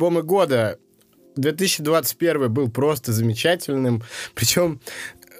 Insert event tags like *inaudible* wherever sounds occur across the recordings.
альбомы года. 2021 был просто замечательным. Причем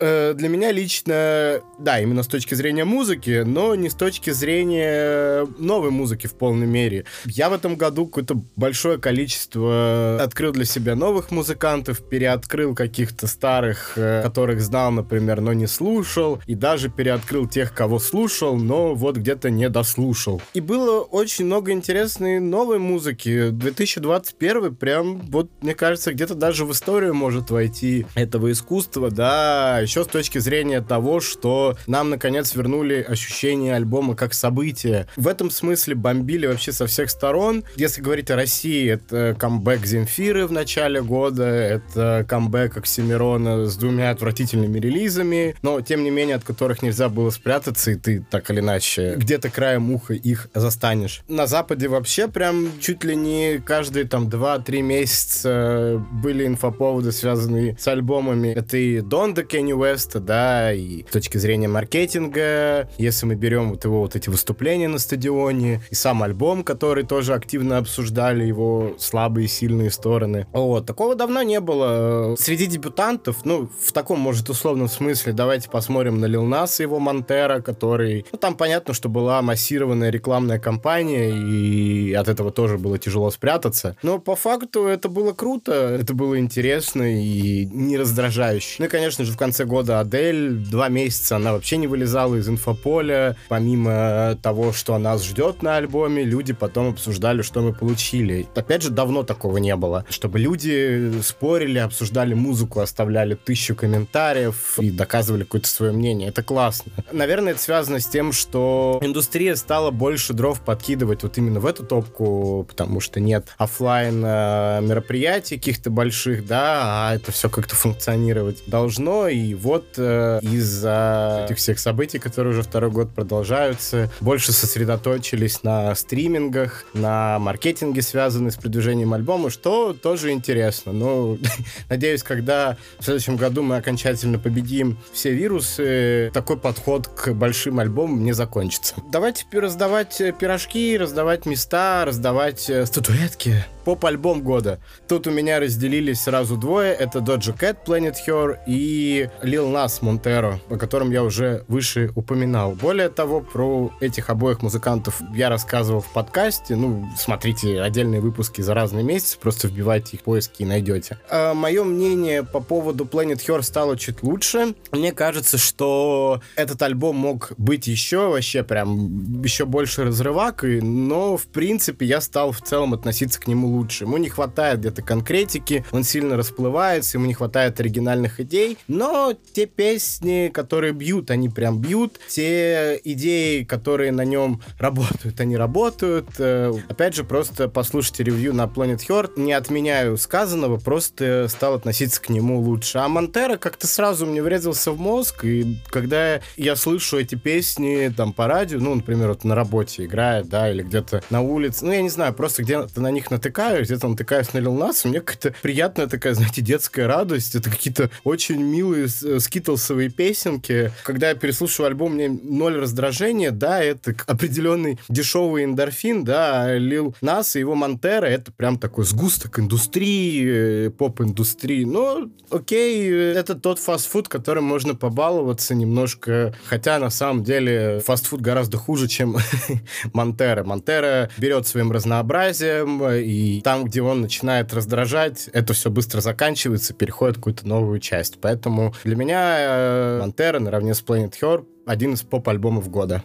э, для меня лично, да, именно с точки зрения музыки, но не с точки зрения новой музыки в полной мере. Я в этом году какое-то большое количество открыл для себя новых музыкантов, переоткрыл каких-то старых, э, которых знал, например, но не слушал, и даже переоткрыл тех, кого слушал, но вот где-то не дослушал. И было очень много интересной новой музыки. 2021 прям, вот, мне кажется, где-то даже в историю может войти этого искусства, да, еще с точки зрения того, что нам, наконец, вернули ощущение альбома как события. В этом смысле бомбили вообще со всех сторон. Если говорить о России, это камбэк Земфиры в начале года, это камбэк Оксимирона с двумя отвратительными релизами, но, тем не менее, от которых нельзя было спрятаться, и ты так или иначе где-то краем уха их застанешь. На Западе вообще прям чуть ли не каждые там 2-3 месяца были инфоповоды, связанные с альбомами. Это и Донда Кенни Уэста, да, и с точки зрения маркетинга, если мы берем вот его вот эти выступления на стадионе, и сам альбом, который тоже активно обсуждали его слабые и сильные стороны. Вот, такого давно не было. Среди дебютантов, ну, в таком, может, условном смысле, давайте посмотрим на Лил Нас и его Монтера, который, ну, там понятно, что была массированная рекламная кампания, и от этого тоже было тяжело спрятаться. Но по факту это было круто, это было интересно и не раздражающе. Ну и, конечно же, в конце года Адель. Два месяца она вообще не вылезала из инфополя. Помимо того, что нас ждет на альбоме, люди потом обсуждали, что мы получили. Опять же, давно такого не было. Чтобы люди спорили, обсуждали музыку, оставляли тысячу комментариев и доказывали какое-то свое мнение. Это классно. Наверное, это связано с тем, что индустрия стала больше дров подкидывать вот именно в эту топку, потому что нет офлайн э, мероприятий каких-то больших, да, а это все как-то функционировать должно, и вот э, из-за этих всех событий, которые уже второй год продолжаются, больше сосредоточились на стримингах, на маркетинге, связанный с продвижением альбома, что тоже интересно. Но *laughs* надеюсь, когда в следующем году мы окончательно победим все вирусы, такой подход к большим альбомам не закончится. Давайте раздавать пирожки, раздавать места, раздавать э, статуэтки поп-альбом года. Тут у меня разделились сразу двое. Это Doja Cat, Planet Her и Lil Nas Montero, о котором я уже выше упоминал. Более того, про этих обоих музыкантов я рассказывал в подкасте. Ну, смотрите отдельные выпуски за разные месяцы, просто вбивайте их поиски и найдете. А мое мнение по поводу Planet Her стало чуть лучше. Мне кажется, что этот альбом мог быть еще вообще прям еще больше разрывакой, но в принципе я стал в целом относиться к нему лучше. Ему не хватает где-то конкретики, он сильно расплывается, ему не хватает оригинальных идей, но те песни, которые бьют, они прям бьют, те идеи, которые на нем работают, они работают. Э, опять же, просто послушайте ревью на Planet Heart, не отменяю сказанного, просто стал относиться к нему лучше. А Монтера как-то сразу мне врезался в мозг, и когда я слышу эти песни там по радио, ну, например, вот на работе играет, да, или где-то на улице, ну, я не знаю, просто где-то на них натыкаюсь, натыкаюсь, где-то натыкаюсь на Нас, у меня какая-то приятная такая, знаете, детская радость. Это какие-то очень милые э, скитлсовые песенки. Когда я переслушиваю альбом, мне ноль раздражения, да, это определенный дешевый эндорфин, да, а Лил Нас и его Монтера, это прям такой сгусток индустрии, э, поп-индустрии. Но, окей, это тот фастфуд, которым можно побаловаться немножко, хотя на самом деле фастфуд гораздо хуже, чем *laughs* Монтера. Монтера берет своим разнообразием и там, где он начинает раздражать, это все быстро заканчивается, переходит в какую-то новую часть. Поэтому для меня э, Монтера наравне с Planet Her один из поп-альбомов года.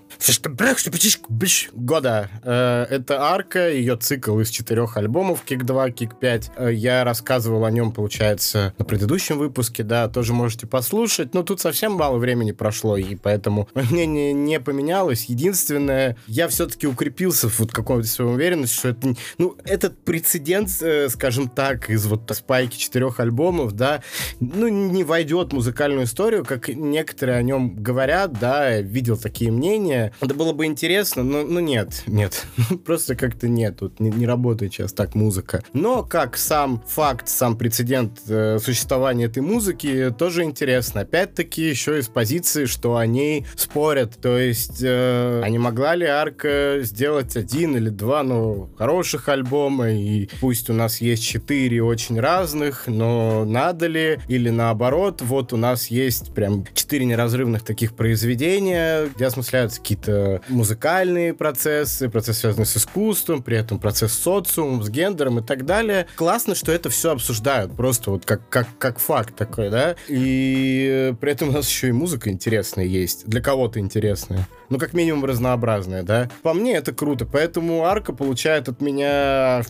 Года. Э, это арка, ее цикл из четырех альбомов, Кик 2, Кик 5. Э, я рассказывал о нем, получается, на предыдущем выпуске, да, тоже можете послушать. Но тут совсем мало времени прошло, и поэтому *laughs* мнение не поменялось. Единственное, я все-таки укрепился в вот какой-то своей уверенности, что это, ну, этот прецедент, э, скажем так, из вот спайки четырех альбомов, да, ну, не войдет в музыкальную историю, как некоторые о нем говорят, да, да, видел такие мнения. Это было бы интересно, но ну нет, нет. *laughs* Просто как-то нет, тут не, не работает сейчас так музыка. Но как сам факт, сам прецедент э, существования этой музыки тоже интересно. Опять-таки еще из позиции, что они спорят. То есть, э, а не могла ли Арка сделать один или два, ну, хороших альбома, и пусть у нас есть четыре очень разных, но надо ли? Или наоборот, вот у нас есть прям четыре неразрывных таких произведения, где осмысляются какие-то музыкальные процессы, процессы, связанные с искусством, при этом процесс с социумом, с гендером и так далее. Классно, что это все обсуждают, просто вот как, как, как факт такой, да? И при этом у нас еще и музыка интересная есть, для кого-то интересная. Ну, как минимум разнообразная, да? По мне это круто, поэтому арка получает от меня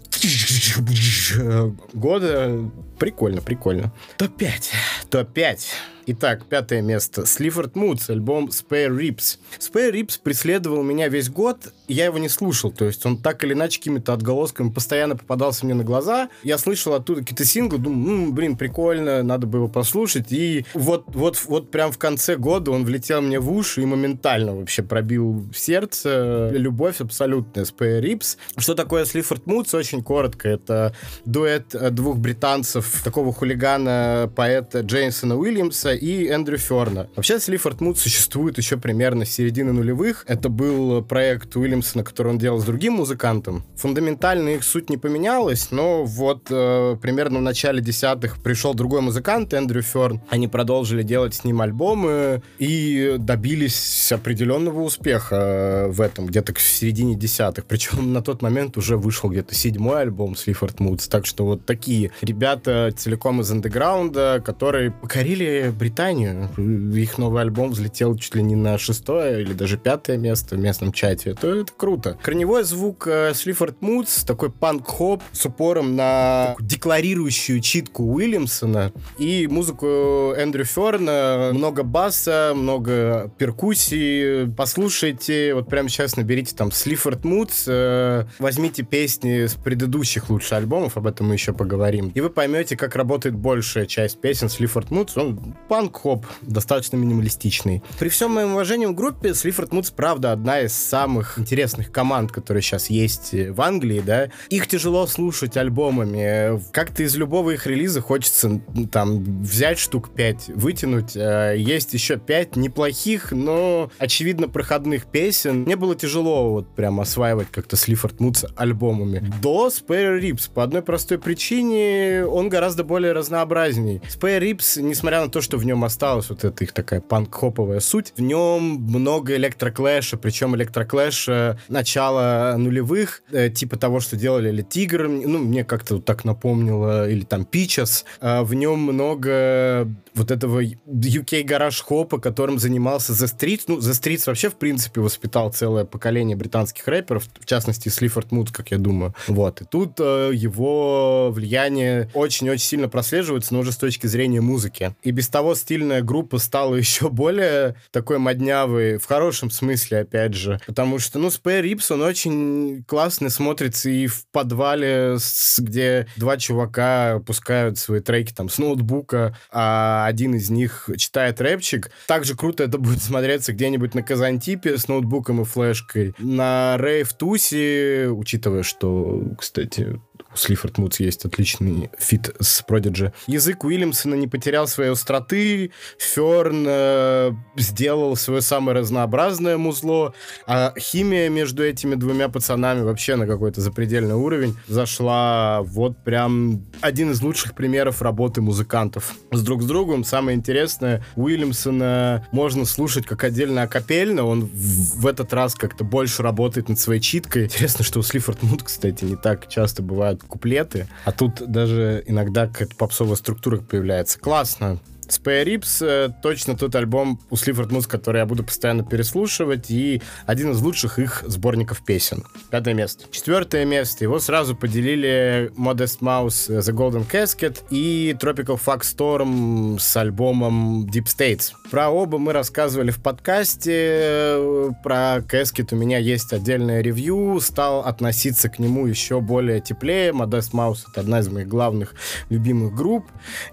года Прикольно, прикольно. Топ-5. Топ-5. Итак, пятое место. Слифорд Мудс, альбом Spare Ribs. Spare Ribs преследовал меня весь год, я его не слушал, то есть он так или иначе какими-то отголосками постоянно попадался мне на глаза. Я слышал оттуда какие-то синглы, думаю, ну, блин, прикольно, надо бы его послушать. И вот, вот, вот прям в конце года он влетел мне в уши и моментально вообще пробил сердце. Любовь абсолютная. Spare Ribs. Что такое Слифорд Мудс? Очень коротко. Это дуэт двух британцев, такого хулигана, поэта Джейсона Уильямса и Эндрю Ферна. Вообще, Слифорд Муд существует еще примерно с середины нулевых. Это был проект Уильямсона, который он делал с другим музыкантом. Фундаментально их суть не поменялась, но вот э, примерно в начале десятых пришел другой музыкант, Эндрю Ферн. Они продолжили делать с ним альбомы и добились определенного успеха э, в этом, где-то в середине десятых. Причем на тот момент уже вышел где-то седьмой альбом Слифорд Мудс. Так что вот такие ребята целиком из андеграунда, которые покорили Британию. Их новый альбом взлетел чуть ли не на шестое или даже пятое место в местном чате. Это, это круто. Корневой звук э, Слифорд Мудс, такой панк-хоп с упором на декларирующую читку Уильямсона и музыку Эндрю Ферна. Много баса, много перкуссии. Послушайте, вот прямо сейчас наберите там Слифорд Мудс, э, возьмите песни с предыдущих лучших альбомов, об этом мы еще поговорим, и вы поймете, как работает большая часть песен Слифорд Мудс. Он панк-хоп, достаточно минималистичный. При всем моем уважении к группе, Слифорд Мудс, правда, одна из самых интересных команд, которые сейчас есть в Англии, да. Их тяжело слушать альбомами. Как-то из любого их релиза хочется там взять штук 5, вытянуть. Э, есть еще 5 неплохих, но, очевидно, проходных песен. Мне было тяжело вот прям осваивать как-то Слифорд Мудс альбомами. До Spare Ribs по одной простой причине он гораздо более разнообразней. Spare Ribs, несмотря на то, что в нем осталась вот эта их такая панк-хоповая суть. В нем много электроклэша, причем электроклэша начала нулевых, э, типа того, что делали или Тигр, ну, мне как-то вот так напомнило, или там Пичас. Э, в нем много вот этого UK гараж хопа, которым занимался The Streets. Ну, The Streets вообще, в принципе, воспитал целое поколение британских рэперов, в частности, Слифорд Муд, как я думаю. Вот. И тут э, его влияние очень-очень сильно прослеживается, но уже с точки зрения музыки. И без того стильная группа стала *laughs* еще более такой моднявой, в хорошем смысле, опять же. Потому что, ну, Spare Rips, он очень классно смотрится и в подвале, где два чувака пускают свои треки там с ноутбука, а один из них читает рэпчик. Также круто это будет *laughs* смотреться где-нибудь на Казантипе с ноутбуком и флешкой. На рейв-тусе, учитывая, что, кстати, у Sleaford Mods есть отличный фит с Продиджи. Язык Уильямсона не потерял своей остроты, Ферн э, сделал свое самое разнообразное музло, а химия между этими двумя пацанами вообще на какой-то запредельный уровень зашла. Вот прям один из лучших примеров работы музыкантов с друг с другом. Самое интересное, Уильямсона можно слушать как отдельно акапельно, он в, этот раз как-то больше работает над своей читкой. Интересно, что у Слифорд Муд, кстати, не так часто бывают куплеты, а тут даже иногда какая-то попсовая структура появляется. Классно. Spare Ribs э, точно тот альбом у Слифорд Муз, который я буду постоянно переслушивать, и один из лучших их сборников песен. Пятое место. Четвертое место. Его сразу поделили Modest Mouse э, The Golden Casket и Tropical Fuck Storm с альбомом Deep States. Про оба мы рассказывали в подкасте. Про Casket у меня есть отдельное ревью. Стал относиться к нему еще более теплее. Modest Mouse — это одна из моих главных любимых групп.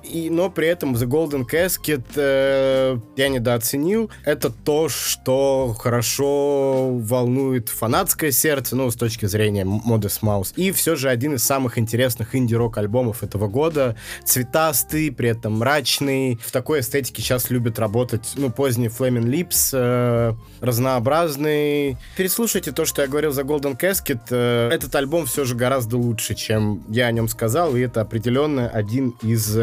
И, но при этом The Golden Casket э, я недооценил. Это то, что хорошо волнует фанатское сердце, ну, с точки зрения Modest Mouse. И все же один из самых интересных инди-рок альбомов этого года. Цветастый, при этом мрачный. В такой эстетике сейчас любят работать, ну, поздний Flaming Lips, э, разнообразный. Переслушайте то, что я говорил за Golden Casket. Э, этот альбом все же гораздо лучше, чем я о нем сказал, и это определенно один из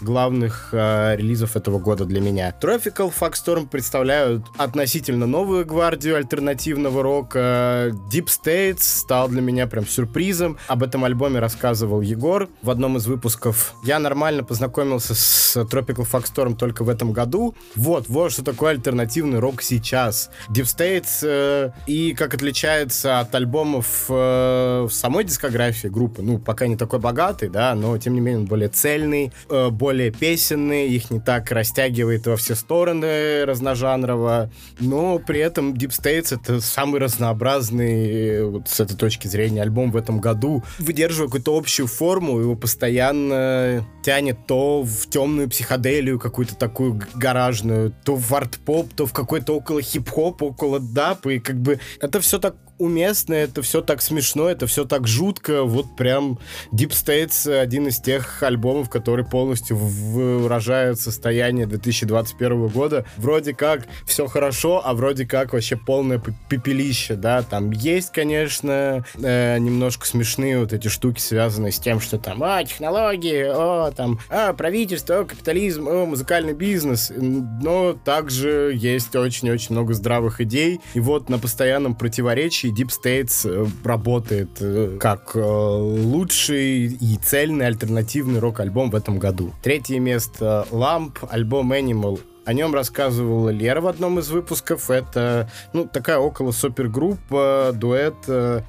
главных э, релизов этого года для меня. Tropical Fuckstorm представляют относительно новую гвардию альтернативного рока. Deep States стал для меня прям сюрпризом. Об этом альбоме рассказывал Егор в одном из выпусков. Я нормально познакомился с Tropical Fuckstorm только в этом году. Вот, вот что такое альтернативный рок сейчас. Deep States э, и как отличается от альбомов э, в самой дискографии группы. Ну, пока не такой богатый, да, но тем не менее он более цельный, э, более песенный, их не так растягивает во все стороны разножанрово, но при этом Deep States это самый разнообразный э, вот с этой точки зрения альбом в этом году. Выдерживая какую-то общую форму, его постоянно тянет то в темную психоделию какую-то такую гаражную, то в арт-поп, то в какой-то около хип-хоп, около дап, и как бы это все так уместно, это все так смешно, это все так жутко. Вот прям Deep States один из тех альбомов, который полностью выражает состояние 2021 года. Вроде как все хорошо, а вроде как вообще полное пепелище, да. Там есть, конечно, э, немножко смешные вот эти штуки, связанные с тем, что там, а, технологии, о, там, а, правительство, о, капитализм, о, музыкальный бизнес. Но также есть очень-очень много здравых идей. И вот на постоянном противоречии Deep States э, работает э, как э, лучший и цельный альтернативный рок-альбом в этом году. Третье место Lamp, альбом Animal. О нем рассказывала Лера в одном из выпусков. Это, ну, такая около супергруппа, дуэт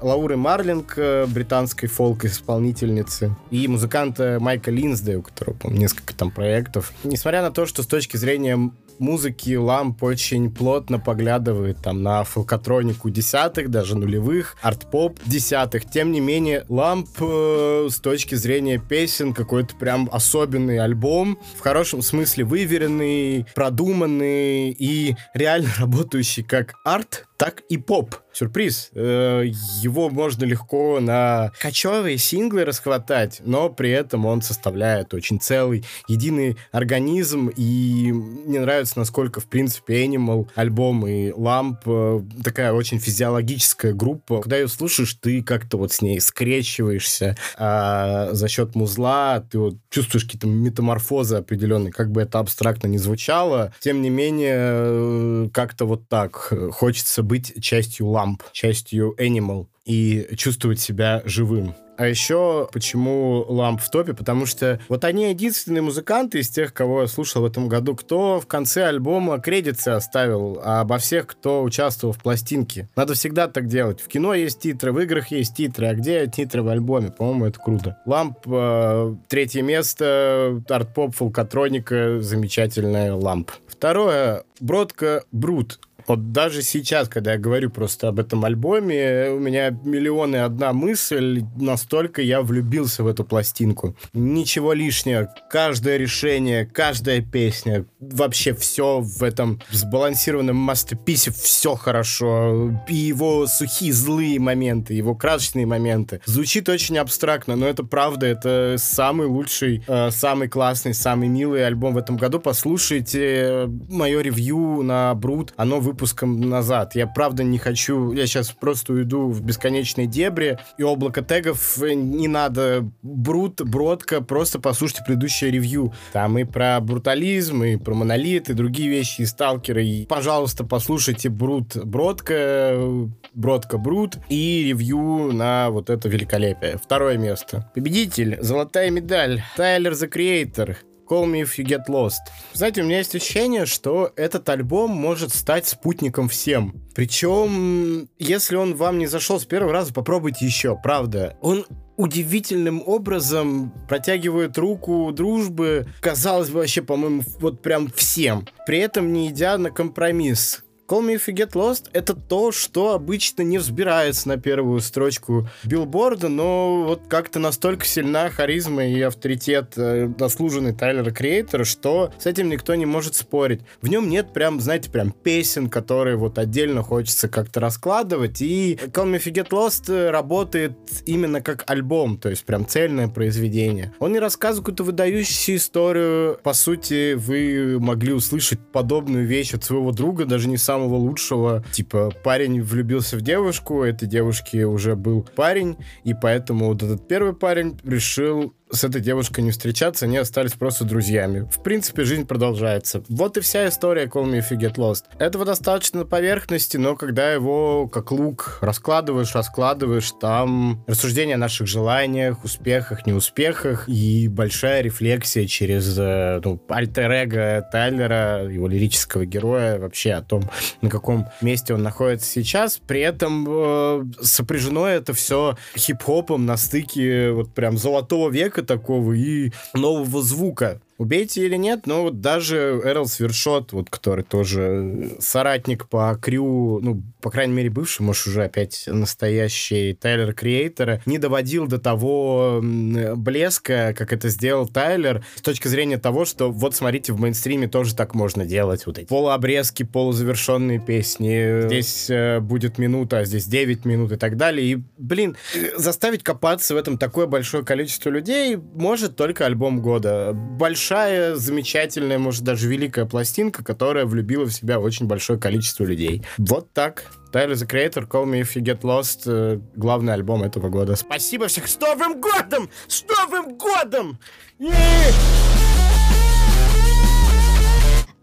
Лауры Марлинг, британской фолк-исполнительницы, и музыканта Майка Линсдея, у которого, несколько там проектов. Несмотря на то, что с точки зрения музыки ламп очень плотно поглядывает там на фолкотронику десятых, даже нулевых, арт-поп десятых. Тем не менее, ламп э, с точки зрения песен какой-то прям особенный альбом, в хорошем смысле выверенный, продуманный и реально *laughs* работающий как арт, так и поп. Сюрприз. Э, его можно легко на кочевые синглы расхватать, но при этом он составляет очень целый, единый организм, и мне нравится, насколько, в принципе, Animal, альбом и Lamp э, такая очень физиологическая группа. Когда ее слушаешь, ты как-то вот с ней скрещиваешься а за счет музла, ты вот чувствуешь какие-то метаморфозы определенные, как бы это абстрактно не звучало. Тем не менее, э, как-то вот так хочется быть частью ламп, частью Animal и чувствовать себя живым. А еще почему Ламп в топе? Потому что вот они единственные музыканты из тех, кого я слушал в этом году, кто в конце альбома кредиты оставил а обо всех, кто участвовал в пластинке. Надо всегда так делать. В кино есть титры, в играх есть титры, а где титры в альбоме? По-моему, это круто. Ламп, э, третье место, арт-поп, фолкотроника, замечательная Ламп. Второе, Бродка Брут. Вот даже сейчас, когда я говорю просто об этом альбоме, у меня миллионы одна мысль, настолько я влюбился в эту пластинку. Ничего лишнего. Каждое решение, каждая песня, вообще все в этом сбалансированном мастерписе, все хорошо. И его сухие злые моменты, его красочные моменты. Звучит очень абстрактно, но это правда, это самый лучший, э, самый классный, самый милый альбом в этом году. Послушайте мое ревью на Брут, оно выпущено выпуском назад. Я правда не хочу, я сейчас просто уйду в бесконечные дебри, и облако тегов не надо брут, бродка, просто послушайте предыдущее ревью. Там и про брутализм, и про монолит, и другие вещи, и сталкеры. И, пожалуйста, послушайте брут, бродка, бродка, брут, и ревью на вот это великолепие. Второе место. Победитель, золотая медаль, Тайлер The Creator. Call Me If You Get Lost. Знаете, у меня есть ощущение, что этот альбом может стать спутником всем. Причем, если он вам не зашел с первого раза, попробуйте еще, правда. Он удивительным образом протягивает руку дружбы, казалось бы, вообще, по-моему, вот прям всем. При этом не идя на компромисс Call Me If You Get Lost — это то, что обычно не взбирается на первую строчку билборда, но вот как-то настолько сильна харизма и авторитет э, заслуженный Тайлера Креатора, что с этим никто не может спорить. В нем нет прям, знаете, прям песен, которые вот отдельно хочется как-то раскладывать, и Call Me If You Get Lost работает именно как альбом, то есть прям цельное произведение. Он не рассказывает какую-то выдающуюся историю. По сути, вы могли услышать подобную вещь от своего друга, даже не самого лучшего. Типа, парень влюбился в девушку, этой девушке уже был парень, и поэтому вот этот первый парень решил с этой девушкой не встречаться, они остались просто друзьями. В принципе, жизнь продолжается. Вот и вся история Call Me If You Get Lost. Этого достаточно на поверхности, но когда его как лук раскладываешь, раскладываешь, там рассуждения о наших желаниях, успехах, неуспехах и большая рефлексия через э, ну, альтер-эго Тайлера, его лирического героя, вообще о том, на каком месте он находится сейчас. При этом э, сопряжено это все хип-хопом на стыке вот прям золотого века такого и нового звука. Убейте или нет, но вот даже Эрл Свершот, вот, который тоже соратник по крю, ну, по крайней мере, бывший, может, уже опять настоящий Тайлер Креатора, не доводил до того блеска, как это сделал Тайлер, с точки зрения того, что вот, смотрите, в мейнстриме тоже так можно делать. Вот эти полуобрезки, полузавершенные песни. Здесь э, будет минута, а здесь 9 минут и так далее. И, блин, заставить копаться в этом такое большое количество людей может только альбом года. Большой большая, замечательная, может, даже великая пластинка, которая влюбила в себя очень большое количество людей. Вот так. Tyler the Creator, Call Me If You Get Lost, э, главный альбом этого года. Спасибо всех! С Новым годом! С Новым годом! Yeah!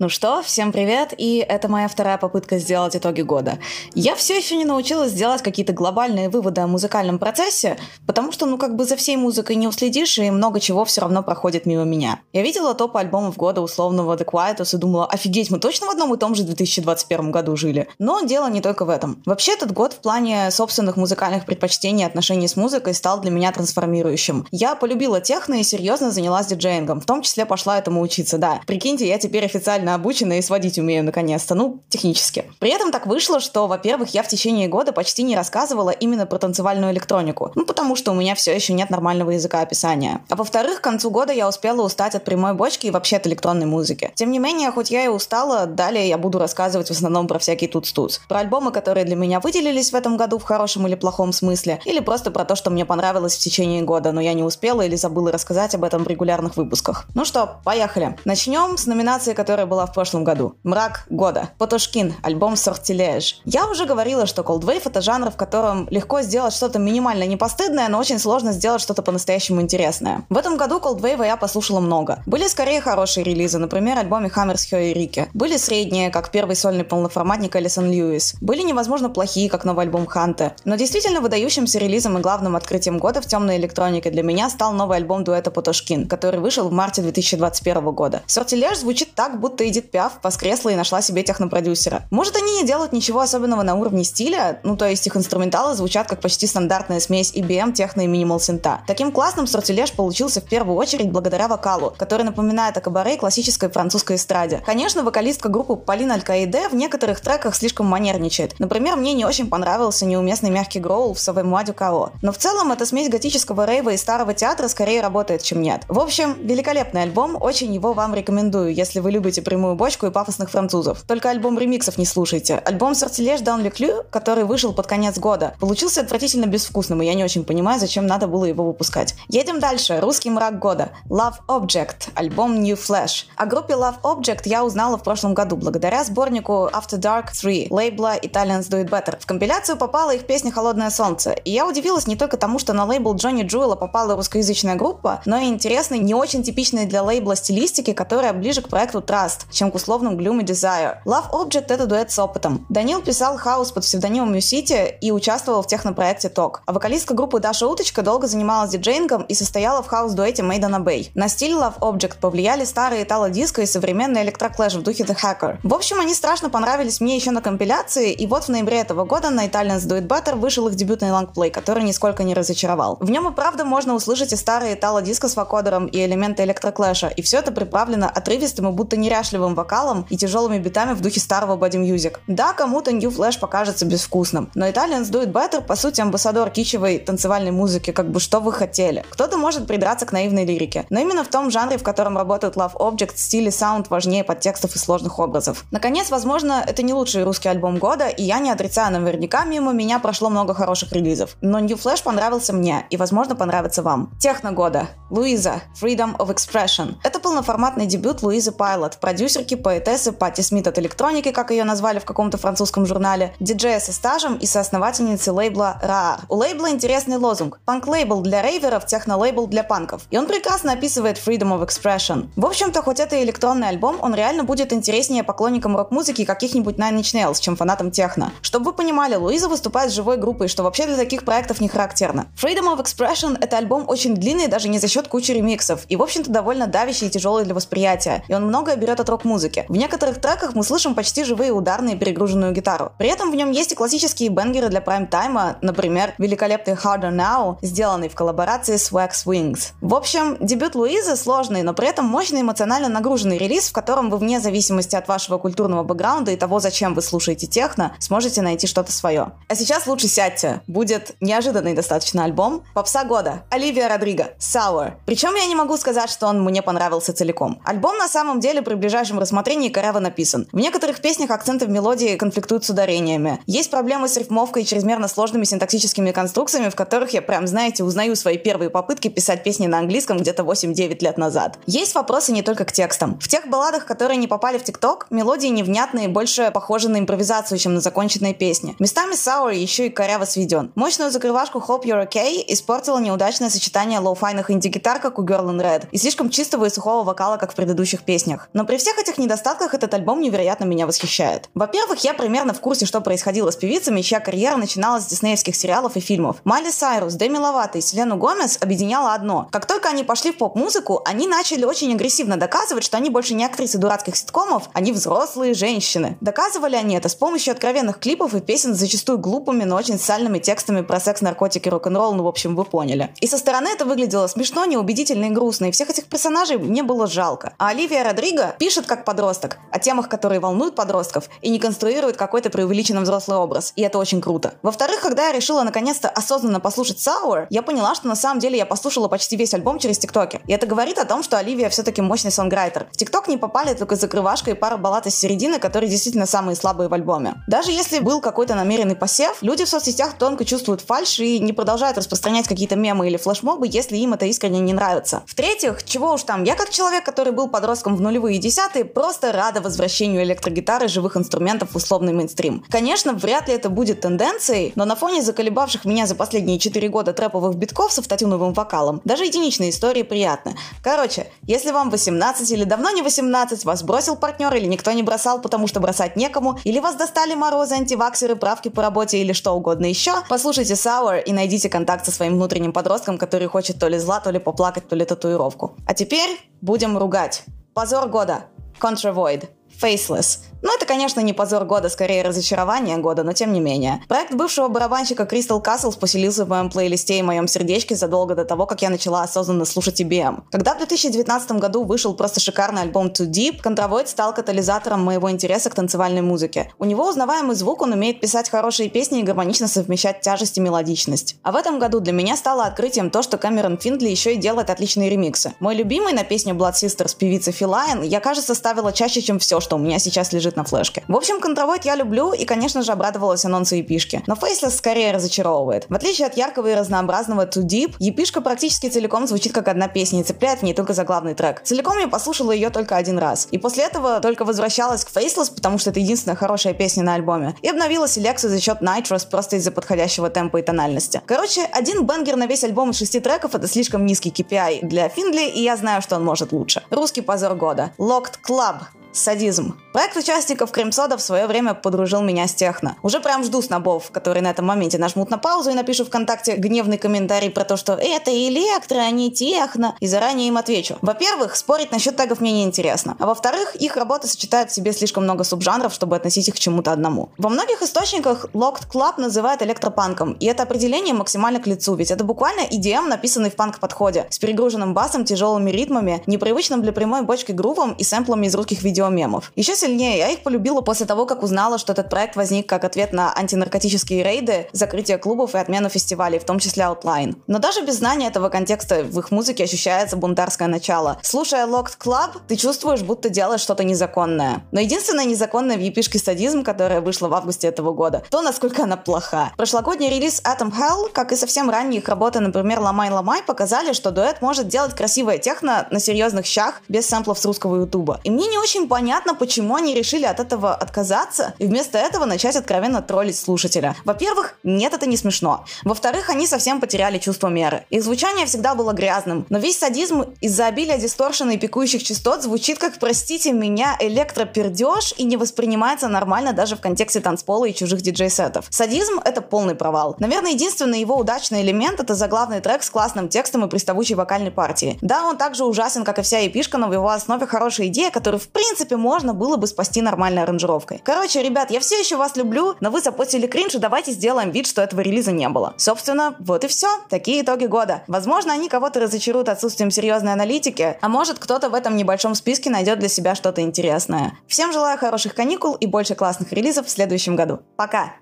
Ну что, всем привет, и это моя вторая попытка сделать итоги года. Я все еще не научилась делать какие-то глобальные выводы о музыкальном процессе, потому что, ну, как бы за всей музыкой не уследишь, и много чего все равно проходит мимо меня. Я видела топ альбомов года условного The Quietus и думала, офигеть, мы точно в одном и том же 2021 году жили. Но дело не только в этом. Вообще, этот год в плане собственных музыкальных предпочтений и отношений с музыкой стал для меня трансформирующим. Я полюбила техно и серьезно занялась диджеингом, в том числе пошла этому учиться, да. Прикиньте, я теперь официально нормально обучена и сводить умею наконец-то, ну, технически. При этом так вышло, что, во-первых, я в течение года почти не рассказывала именно про танцевальную электронику, ну, потому что у меня все еще нет нормального языка описания. А во-вторых, к концу года я успела устать от прямой бочки и вообще от электронной музыки. Тем не менее, хоть я и устала, далее я буду рассказывать в основном про всякий туц-туц. Про альбомы, которые для меня выделились в этом году в хорошем или плохом смысле, или просто про то, что мне понравилось в течение года, но я не успела или забыла рассказать об этом в регулярных выпусках. Ну что, поехали. Начнем с номинации, которая была в прошлом году. «Мрак года». Потушкин. Альбом «Сортилеж». Я уже говорила, что Cold Wave — это жанр, в котором легко сделать что-то минимально непостыдное, но очень сложно сделать что-то по-настоящему интересное. В этом году Cold Wave я послушала много. Были скорее хорошие релизы, например, альбоме Хаммерс Хё и Рики. Были средние, как первый сольный полноформатник Элисон Льюис. Были невозможно плохие, как новый альбом Ханта. Но действительно выдающимся релизом и главным открытием года в темной электронике для меня стал новый альбом дуэта Потушкин, который вышел в марте 2021 года. Сортилеж звучит так, будто Эдит Пиаф воскресла и нашла себе технопродюсера. Может, они не делают ничего особенного на уровне стиля, ну то есть их инструменталы звучат как почти стандартная смесь EBM, техно и минимал синта. Таким классным сортилеж получился в первую очередь благодаря вокалу, который напоминает о кабаре классической французской эстраде. Конечно, вокалистка группы Полина Алькаиде в некоторых треках слишком манерничает. Например, мне не очень понравился неуместный мягкий гроул в «Совой Муадю Каро». Но в целом эта смесь готического рейва и старого театра скорее работает, чем нет. В общем, великолепный альбом, очень его вам рекомендую, если вы любите прямую бочку и пафосных французов. Только альбом ремиксов не слушайте. Альбом Сортилеж Дан Леклю, который вышел под конец года, получился отвратительно безвкусным, и я не очень понимаю, зачем надо было его выпускать. Едем дальше. Русский мрак года. Love Object. Альбом New Flesh. О группе Love Object я узнала в прошлом году благодаря сборнику After Dark 3 лейбла Italians Do It Better. В компиляцию попала их песня «Холодное солнце». И я удивилась не только тому, что на лейбл Джонни Джуэла попала русскоязычная группа, но и интересной, не очень типичной для лейбла стилистики, которая ближе к проекту Trust, чем к альбомом Glume и Desire. Love Object — это дуэт с опытом. Данил писал хаус под псевдонимом Мюсити и участвовал в технопроекте Ток. А вокалистка группы Даша Уточка долго занималась диджеингом и состояла в хаус-дуэте Made on a Bay. На стиль Love Object повлияли старые итало-диско и современный электроклэш в духе The Hacker. В общем, они страшно понравились мне еще на компиляции, и вот в ноябре этого года на Italians Do It Better вышел их дебютный лонгплей, который нисколько не разочаровал. В нем и правда можно услышать и старые итало-диско с вокодером, и элементы электроклэша, и все это приправлено отрывистым и будто неряшливым неряшливым вокалом и тяжелыми битами в духе старого боди music. Да, кому-то New Flash покажется безвкусным, но Italians Do It Better, по сути, амбассадор кичевой танцевальной музыки, как бы что вы хотели. Кто-то может придраться к наивной лирике, но именно в том жанре, в котором работают Love Object, стиль и саунд важнее подтекстов и сложных образов. Наконец, возможно, это не лучший русский альбом года, и я не отрицаю наверняка, мимо меня прошло много хороших релизов. Но New Flash понравился мне, и, возможно, понравится вам. Техно года. Луиза. Freedom of Expression. Это полноформатный дебют Луизы Пайлот, продюсерки, поэтессы Пати Смит от электроники, как ее назвали в каком-то французском журнале, диджея со стажем и соосновательницы лейбла Raar. У лейбла интересный лозунг. Панк-лейбл для рейверов, техно-лейбл для панков. И он прекрасно описывает Freedom of Expression. В общем-то, хоть это электронный альбом, он реально будет интереснее поклонникам рок-музыки каких-нибудь Nine Inch Nails, чем фанатам техно. Чтобы вы понимали, Луиза выступает с живой группой, что вообще для таких проектов не характерно. Freedom of Expression — это альбом очень длинный даже не за счет кучи ремиксов, и в общем-то довольно давящий и тяжелый для восприятия, и он многое берет от рок-музыки. В некоторых треках мы слышим почти живые ударные перегруженную гитару. При этом в нем есть и классические бенгеры для прайм-тайма, например, великолепный Harder Now, сделанный в коллаборации с Wax Wings. В общем, дебют Луизы сложный, но при этом мощный эмоционально нагруженный релиз, в котором вы вне зависимости от вашего культурного бэкграунда и того, зачем вы слушаете техно, сможете найти что-то свое. А сейчас лучше сядьте. Будет неожиданный достаточно альбом. Попса года. Оливия Родриго. Sour. Причем я не могу сказать, что он мне понравился целиком. Альбом на самом деле при ближайшем рассмотрении коряво написан. В некоторых песнях акценты в мелодии конфликтуют с ударениями. Есть проблемы с рифмовкой и чрезмерно сложными синтаксическими конструкциями, в которых я прям, знаете, узнаю свои первые попытки писать песни на английском где-то 8-9 лет назад. Есть вопросы не только к текстам. В тех балладах, которые не попали в ТикТок, мелодии невнятные, больше похожи на импровизацию, чем на законченные песни. Местами Sour еще и коряво сведен. Мощную закрывашку Hope You're Okay испортила неудачное сочетание лоу-файных инди-гитар, как у Girl in Red, и слишком чистого и сухого вокала, как в предыдущих песнях. Но при всех этих недостатках этот альбом невероятно меня восхищает. Во-первых, я примерно в курсе, что происходило с певицами, чья карьера начиналась с диснеевских сериалов и фильмов. Майли Сайрус, Дэми Ловато и Селену Гомес объединяло одно. Как только они пошли в поп-музыку, они начали очень агрессивно доказывать, что они больше не актрисы дурацких ситкомов, они взрослые женщины. Доказывали они это с помощью откровенных клипов и песен с зачастую глупыми, но очень сальными текстами про секс, наркотики, рок-н-ролл, ну, в общем, вы поняли. И со стороны это выглядело смешно, неубедительно и грустно, и всех этих персонажей мне было жалко. А Оливия Родриго пишет как подросток о темах, которые волнуют подростков, и не конструирует какой-то преувеличенный взрослый образ. И это очень круто. Во-вторых, когда я решила наконец-то осознанно послушать Sour, я поняла, что на самом деле я послушала почти весь альбом через ТикТоки. И это говорит о том, что Оливия все-таки мощный сонграйтер. В ТикТок не попали только закрывашка и пара баллад из середины, которые действительно самые слабые в альбоме. Даже если был какой-то намеренный посев, люди в соцсетях тонко чувствуют фальш и не продолжают распространять какие-то мемы или флешмобы, если им это искренне не нравится. В-третьих, чего уж там, я как человек, который был подростком в нулевые и десятые, просто рада возвращению электрогитары живых инструментов в условный мейнстрим. Конечно, вряд ли это будет тенденцией, но на фоне заколебавших меня за последние 4 года трэповых битков с автотюновым вокалом, даже единичные истории приятны. Короче, если вам 18 или давно не 18, вас бросил партнер или никто не бросал, потому что бросать некому, или вас достали морозы, антиваксеры, правки по работе или что угодно еще, послушайте Sour и найдите контакт со своим внутренним подростком, который хочет то ли зла, то ли поплакать, то ли татуировку. А теперь будем ругать. Позор года. Contra Void. Faceless. Ну, это, конечно, не позор года, скорее разочарование года, но тем не менее. Проект бывшего барабанщика Crystal Castles поселился в моем плейлисте и моем сердечке задолго до того, как я начала осознанно слушать EBM. Когда в 2019 году вышел просто шикарный альбом Too Deep, Контровойд стал катализатором моего интереса к танцевальной музыке. У него узнаваемый звук, он умеет писать хорошие песни и гармонично совмещать тяжесть и мелодичность. А в этом году для меня стало открытием то, что Кэмерон Финдли еще и делает отличные ремиксы. Мой любимый на песню Blood Sisters певицы Филайн я, кажется, ставила чаще, чем все, что у меня сейчас лежит на флешке. В общем, контровойд я люблю и, конечно же, обрадовалась анонсу епишки. Но Faceless скорее разочаровывает. В отличие от яркого и разнообразного Too Deep, епишка практически целиком звучит как одна песня и цепляет в ней только за главный трек. Целиком я послушала ее только один раз. И после этого только возвращалась к Faceless, потому что это единственная хорошая песня на альбоме. И обновила селекцию за счет Nitros просто из-за подходящего темпа и тональности. Короче, один бенгер на весь альбом из шести треков это слишком низкий KPI для Финдли, и я знаю, что он может лучше. Русский позор года. Locked Club. Садизм. Проект участников Кремсода в свое время подружил меня с техно. Уже прям жду снобов, которые на этом моменте нажмут на паузу и напишут ВКонтакте гневный комментарий про то, что это электро, а не техно, и заранее им отвечу. Во-первых, спорить насчет тегов мне не интересно. А во-вторых, их работа сочетает в себе слишком много субжанров, чтобы относить их к чему-то одному. Во многих источниках Locked Club называют электропанком, и это определение максимально к лицу, ведь это буквально EDM, написанный в панк-подходе, с перегруженным басом, тяжелыми ритмами, непривычным для прямой бочки грувом и сэмплами из русских видео видеомемов. Еще сильнее я их полюбила после того, как узнала, что этот проект возник как ответ на антинаркотические рейды, закрытие клубов и отмену фестивалей, в том числе Outline. Но даже без знания этого контекста в их музыке ощущается бунтарское начало. Слушая Locked Club, ты чувствуешь, будто делаешь что-то незаконное. Но единственное незаконное в епишке «Садизм», которая вышла в августе этого года, то, насколько она плоха. Прошлогодний релиз Atom Hell, как и совсем ранние их работы, например, «Ломай, ломай», показали, что дуэт может делать красивое техно на серьезных щах без сэмплов с русского ютуба. И мне не очень понятно, почему они решили от этого отказаться и вместо этого начать откровенно троллить слушателя. Во-первых, нет, это не смешно. Во-вторых, они совсем потеряли чувство меры. Их звучание всегда было грязным, но весь садизм из-за обилия дисторшена и пикующих частот звучит как, простите меня, электропердеж и не воспринимается нормально даже в контексте танцпола и чужих диджей-сетов. Садизм — это полный провал. Наверное, единственный его удачный элемент — это заглавный трек с классным текстом и приставучей вокальной партией. Да, он также ужасен, как и вся эпишка, но в его основе хорошая идея, которую в принципе можно было бы спасти нормальной аранжировкой. Короче, ребят, я все еще вас люблю, но вы запустили кринж, и давайте сделаем вид, что этого релиза не было. Собственно, вот и все. Такие итоги года. Возможно, они кого-то разочаруют отсутствием серьезной аналитики, а может кто-то в этом небольшом списке найдет для себя что-то интересное. Всем желаю хороших каникул и больше классных релизов в следующем году. Пока!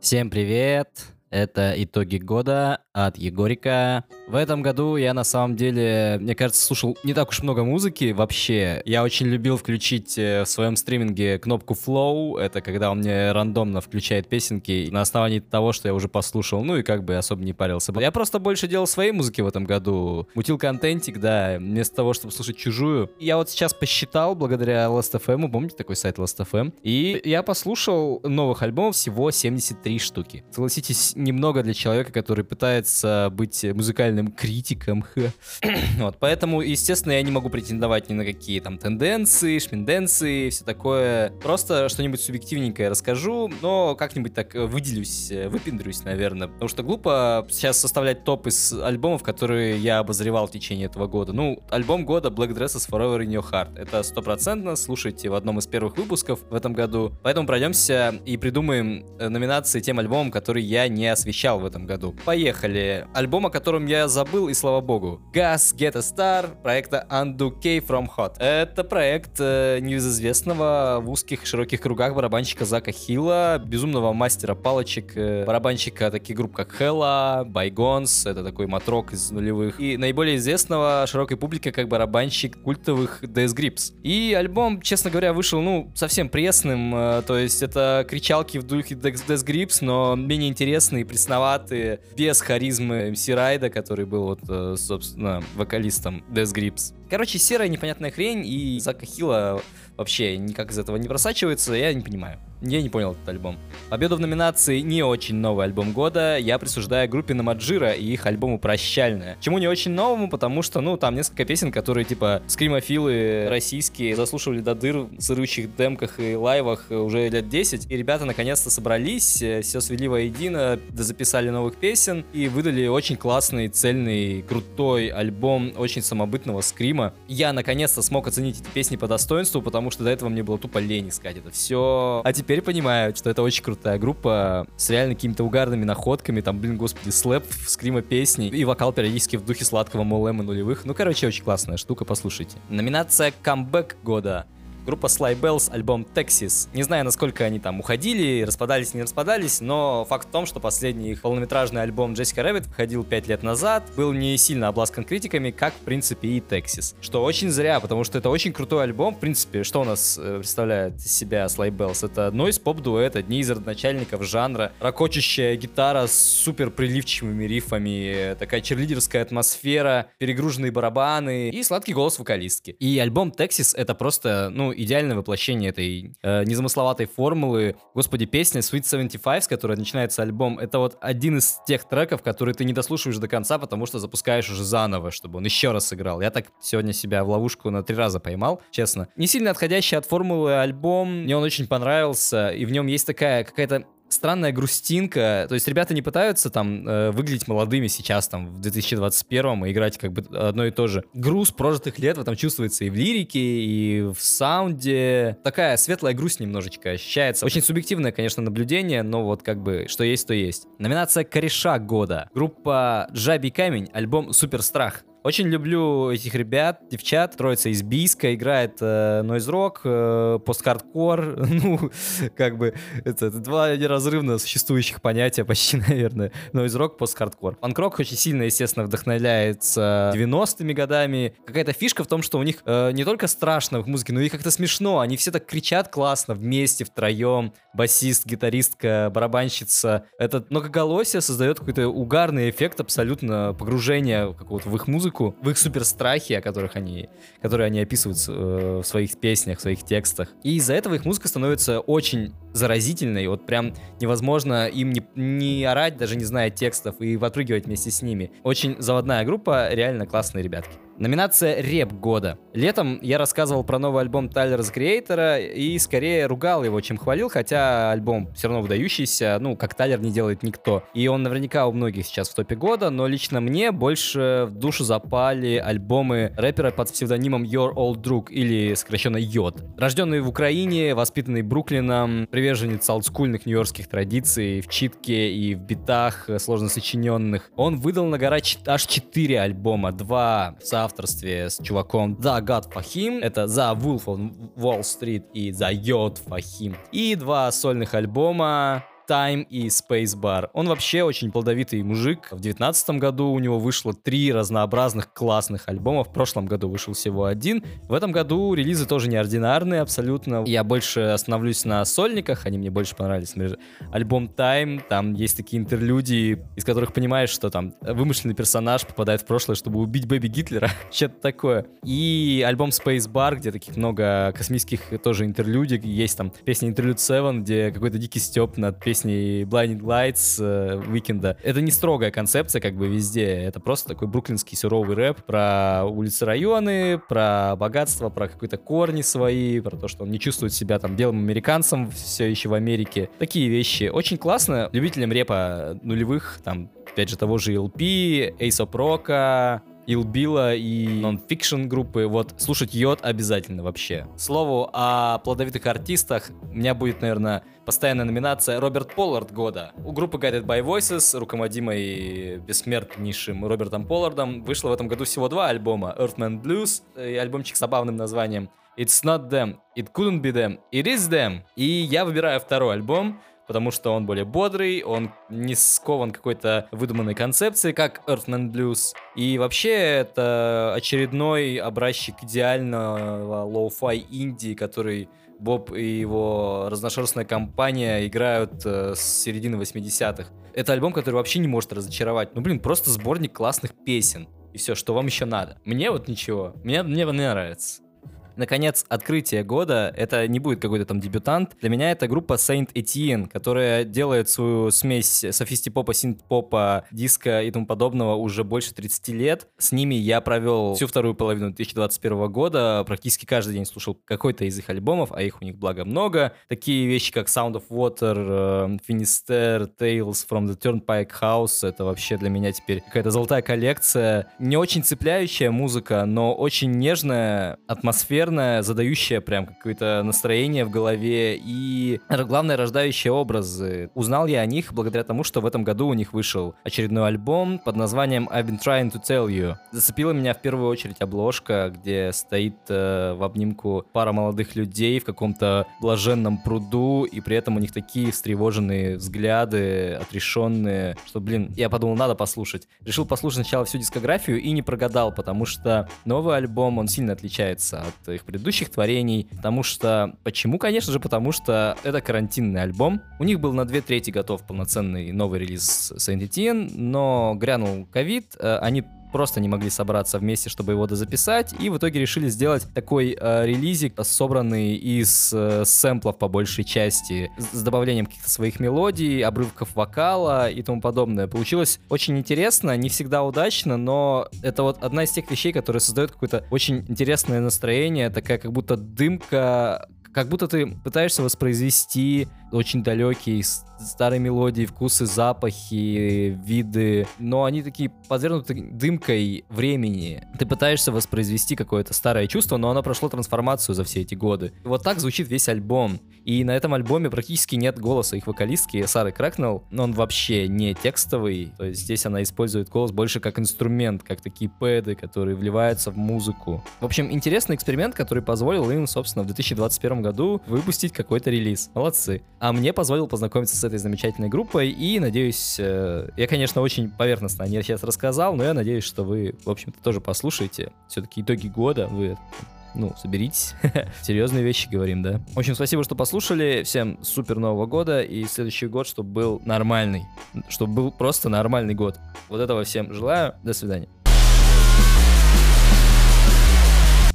Всем привет! Это итоги года от Егорика. В этом году я на самом деле, мне кажется, слушал не так уж много музыки вообще. Я очень любил включить э, в своем стриминге кнопку Flow. Это когда он мне рандомно включает песенки на основании того, что я уже послушал. Ну и как бы особо не парился. Я просто больше делал своей музыки в этом году. Мутил контентик, да, вместо того, чтобы слушать чужую. Я вот сейчас посчитал, благодаря Last.fm, помните такой сайт Last.fm? И я послушал новых альбомов всего 73 штуки. Согласитесь, немного для человека, который пытается пытается быть музыкальным критиком. *clears throat* вот, поэтому, естественно, я не могу претендовать ни на какие там тенденции, шминденции, все такое. Просто что-нибудь субъективненькое расскажу, но как-нибудь так выделюсь, выпендрюсь, наверное. Потому что глупо сейчас составлять топ из альбомов, которые я обозревал в течение этого года. Ну, альбом года Black Dresses Forever in Your Heart. Это стопроцентно, слушайте в одном из первых выпусков в этом году. Поэтому пройдемся и придумаем э, номинации тем альбомам, которые я не освещал в этом году. Поехали! Поехали. Альбом, о котором я забыл, и слава богу. Gas Get a Star проекта Undo K From Hot. Это проект э, неизвестного в узких широких кругах барабанщика Зака Хилла, безумного мастера палочек, э, барабанщика таких групп как Hella, Bygones, это такой матрок из нулевых, и наиболее известного широкой публике как барабанщик культовых Death Grips. И альбом, честно говоря, вышел, ну, совсем пресным, э, то есть это кричалки в духе Death Grips, но менее интересные, пресноватые, без харизмы МС Райда, который был вот, э, собственно, вокалистом Death Grips. Короче, серая непонятная хрень, и Зака Хилла вообще никак из этого не просачивается, я не понимаю. Я не понял этот альбом. Победу в номинации «Не очень новый альбом года» я присуждаю группе Намаджира и их альбому «Прощальная». Чему не очень новому? Потому что, ну, там несколько песен, которые, типа, скримофилы российские заслушивали до дыр в сырущих демках и лайвах уже лет 10. И ребята наконец-то собрались, э, все свели воедино, записали новых песен и выдали очень классный, цельный, крутой альбом очень самобытного скрима. Я наконец-то смог оценить эти песни по достоинству, потому что до этого мне было тупо лень искать это все. А теперь теперь понимаю, что это очень крутая группа с реально какими-то угарными находками. Там, блин, господи, слэп, скрима песни и вокал периодически в духе сладкого Молэма нулевых. Ну, короче, очень классная штука, послушайте. Номинация «Камбэк года» группа Sleigh Bells, альбом Texis. Не знаю, насколько они там уходили, распадались, не распадались, но факт в том, что последний их полнометражный альбом Jessica Rabbit выходил 5 лет назад, был не сильно обласкан критиками, как, в принципе, и Texis. Что очень зря, потому что это очень крутой альбом. В принципе, что у нас э, представляет из себя Sleigh Bells? Это нойс поп-дуэт, одни из родоначальников жанра, рокочущая гитара с супер прилипчивыми риффами, такая черлидерская атмосфера, перегруженные барабаны и сладкий голос вокалистки. И альбом Texis это просто, ну, идеальное воплощение этой э, незамысловатой формулы. Господи, песня Sweet 75, с которой начинается альбом, это вот один из тех треков, которые ты не дослушиваешь до конца, потому что запускаешь уже заново, чтобы он еще раз сыграл. Я так сегодня себя в ловушку на три раза поймал, честно. Не сильно отходящий от формулы альбом, мне он очень понравился, и в нем есть такая какая-то странная грустинка. То есть ребята не пытаются там э, выглядеть молодыми сейчас, там, в 2021 и играть как бы одно и то же. Груз прожитых лет в этом чувствуется и в лирике, и в саунде. Такая светлая грусть немножечко ощущается. Очень субъективное, конечно, наблюдение, но вот как бы что есть, то есть. Номинация «Кореша года». Группа «Жабий камень», альбом «Суперстрах». Очень люблю этих ребят, девчат. Троица из Бийска играет э, нойз-рок, э, пост-хардкор. *laughs* Ну, как бы, это, это два неразрывно существующих понятия почти, *laughs* наверное. Нойз-рок, пост-хардкор. Очень сильно, естественно, вдохновляется 90-ми годами. Какая-то фишка в том, что у них э, не только страшно в музыке, но и как-то смешно. Они все так кричат классно вместе, втроем. Басист, гитаристка, барабанщица. Это многоголосие создает какой-то угарный эффект абсолютно погружения какого-то в их музыку, в их суперстрахи, о которых они, которые они описывают э, в своих песнях, в своих текстах. И из-за этого их музыка становится очень заразительной. Вот прям невозможно им не, не орать, даже не зная текстов, и подпрыгивать вместе с ними. Очень заводная группа, реально классные ребятки. Номинация «Реп года». Летом я рассказывал про новый альбом Тайлера Креатора и скорее ругал его, чем хвалил, хотя альбом все равно выдающийся, ну, как Тайлер не делает никто. И он наверняка у многих сейчас в топе года, но лично мне больше в душу запали альбомы рэпера под псевдонимом Your Old Drug или сокращенно Йод. Рожденный в Украине, воспитанный Бруклином, приверженец олдскульных нью-йоркских традиций в читке и в битах сложно сочиненных, он выдал на гора аж 4 альбома, два в авторстве с чуваком The God Fahim, это The Wolf on Wall Street и The Yod Fahim. И два сольных альбома Time и Space Bar. Он вообще очень плодовитый мужик. В девятнадцатом году у него вышло три разнообразных классных альбома. В прошлом году вышел всего один. В этом году релизы тоже неординарные абсолютно. Я больше остановлюсь на сольниках, они мне больше понравились. Например, альбом Time, там есть такие интерлюдии, из которых понимаешь, что там вымышленный персонаж попадает в прошлое, чтобы убить baby Гитлера. *laughs* Что-то такое. И альбом Space Bar, где таких много космических тоже интерлюдий. Есть там песня Interlude 7, где какой-то дикий стёб над песней песней Blinding Lights. Э, это не строгая концепция как бы везде, это просто такой бруклинский суровый рэп про улицы районы, про богатство, про какие-то корни свои, про то, что он не чувствует себя там белым американцем все еще в Америке. Такие вещи. Очень классно. Любителям репа нулевых, там, опять же, того же El-P, Aesop Rock, Ill Bill'а и Non Phixion группы. Вот слушать YOD обязательно вообще. Слову о плодовитых артистах, у меня будет, наверное, постоянная номинация Роберт Поллард года. У группы Guided by Voices, руководимой бессмертнейшим Робертом Поллардом, вышло в этом году всего два альбома. Earthman Blues и альбомчик с забавным названием It's Not Them, It Couldn't Be Them, It Is Them. И я выбираю второй альбом, потому что он более бодрый, он не скован какой-то выдуманной концепцией, как Earthman Blues. И вообще это очередной образчик идеального лоу-фай инди, который Боб и его разношерстная компания играют э, с середины 80-х. Это альбом, который вообще не может разочаровать. Ну, блин, просто сборник классных песен. И все, что вам еще надо. Мне вот ничего. Мне, мне, мне нравится. Наконец, открытие года, это не будет какой-то там дебютант. Для меня это группа Saint Etienne, которая делает свою смесь софисти-попа, синт-попа, диска и тому подобного уже больше 30 лет. С ними я провел всю вторую половину 2021 года, практически каждый день слушал какой-то из их альбомов, а их у них благо много. Такие вещи, как Sound of Water, э, Finisterre, Tales from the Turnpike House, это вообще для меня теперь какая-то золотая коллекция. Не очень цепляющая музыка, но очень нежная атмосфера атмосферная, задающая прям какое-то настроение в голове и, главное, рождающая образы. Узнал я о них благодаря тому, что в этом году у них вышел очередной альбом под названием I've been trying to tell you. Зацепила меня в первую очередь обложка, где стоит э, в обнимку пара молодых людей в каком-то блаженном пруду, и при этом у них такие встревоженные взгляды, отрешенные, что, блин, я подумал, надо послушать. Решил послушать сначала всю дискографию и не прогадал, потому что новый альбом, он сильно отличается от их предыдущих творений. Потому что... Почему? Конечно же, потому что это карантинный альбом. У них был на две трети готов полноценный новый релиз Saint Etienne, но грянул ковид, э, они просто не могли собраться вместе, чтобы его дозаписать, и в итоге решили сделать такой э, релизик, собранный из э, сэмплов по большей части, с, добавлением каких-то своих мелодий, обрывков вокала и тому подобное. Получилось очень интересно, не всегда удачно, но это вот одна из тех вещей, которые создают какое-то очень интересное настроение, такая как будто дымка как будто ты пытаешься воспроизвести очень далекие, старые мелодии, вкусы, запахи, виды, но они такие подвергнуты дымкой времени. Ты пытаешься воспроизвести какое-то старое чувство, но оно прошло трансформацию за все эти годы. Вот так звучит весь альбом. И на этом альбоме практически нет голоса их вокалистки Сары Крэкнелл, но он вообще не текстовый. То есть здесь она использует голос больше как инструмент, как такие пэды, которые вливаются в музыку. В общем, интересный эксперимент, который позволил им, собственно, в 2021 году выпустить какой-то релиз. Молодцы. А мне позволил познакомиться с этой замечательной группой, и надеюсь, э, я, конечно, очень поверхностно о ней сейчас рассказал, но я надеюсь, что вы, в общем-то, тоже послушаете. Все-таки итоги года, вы ну, соберитесь. *laughs* Серьезные вещи говорим, да? В общем, спасибо, что послушали. Всем супер Нового года. И следующий год, чтобы был нормальный. Чтобы был просто нормальный год. Вот этого всем желаю. До свидания.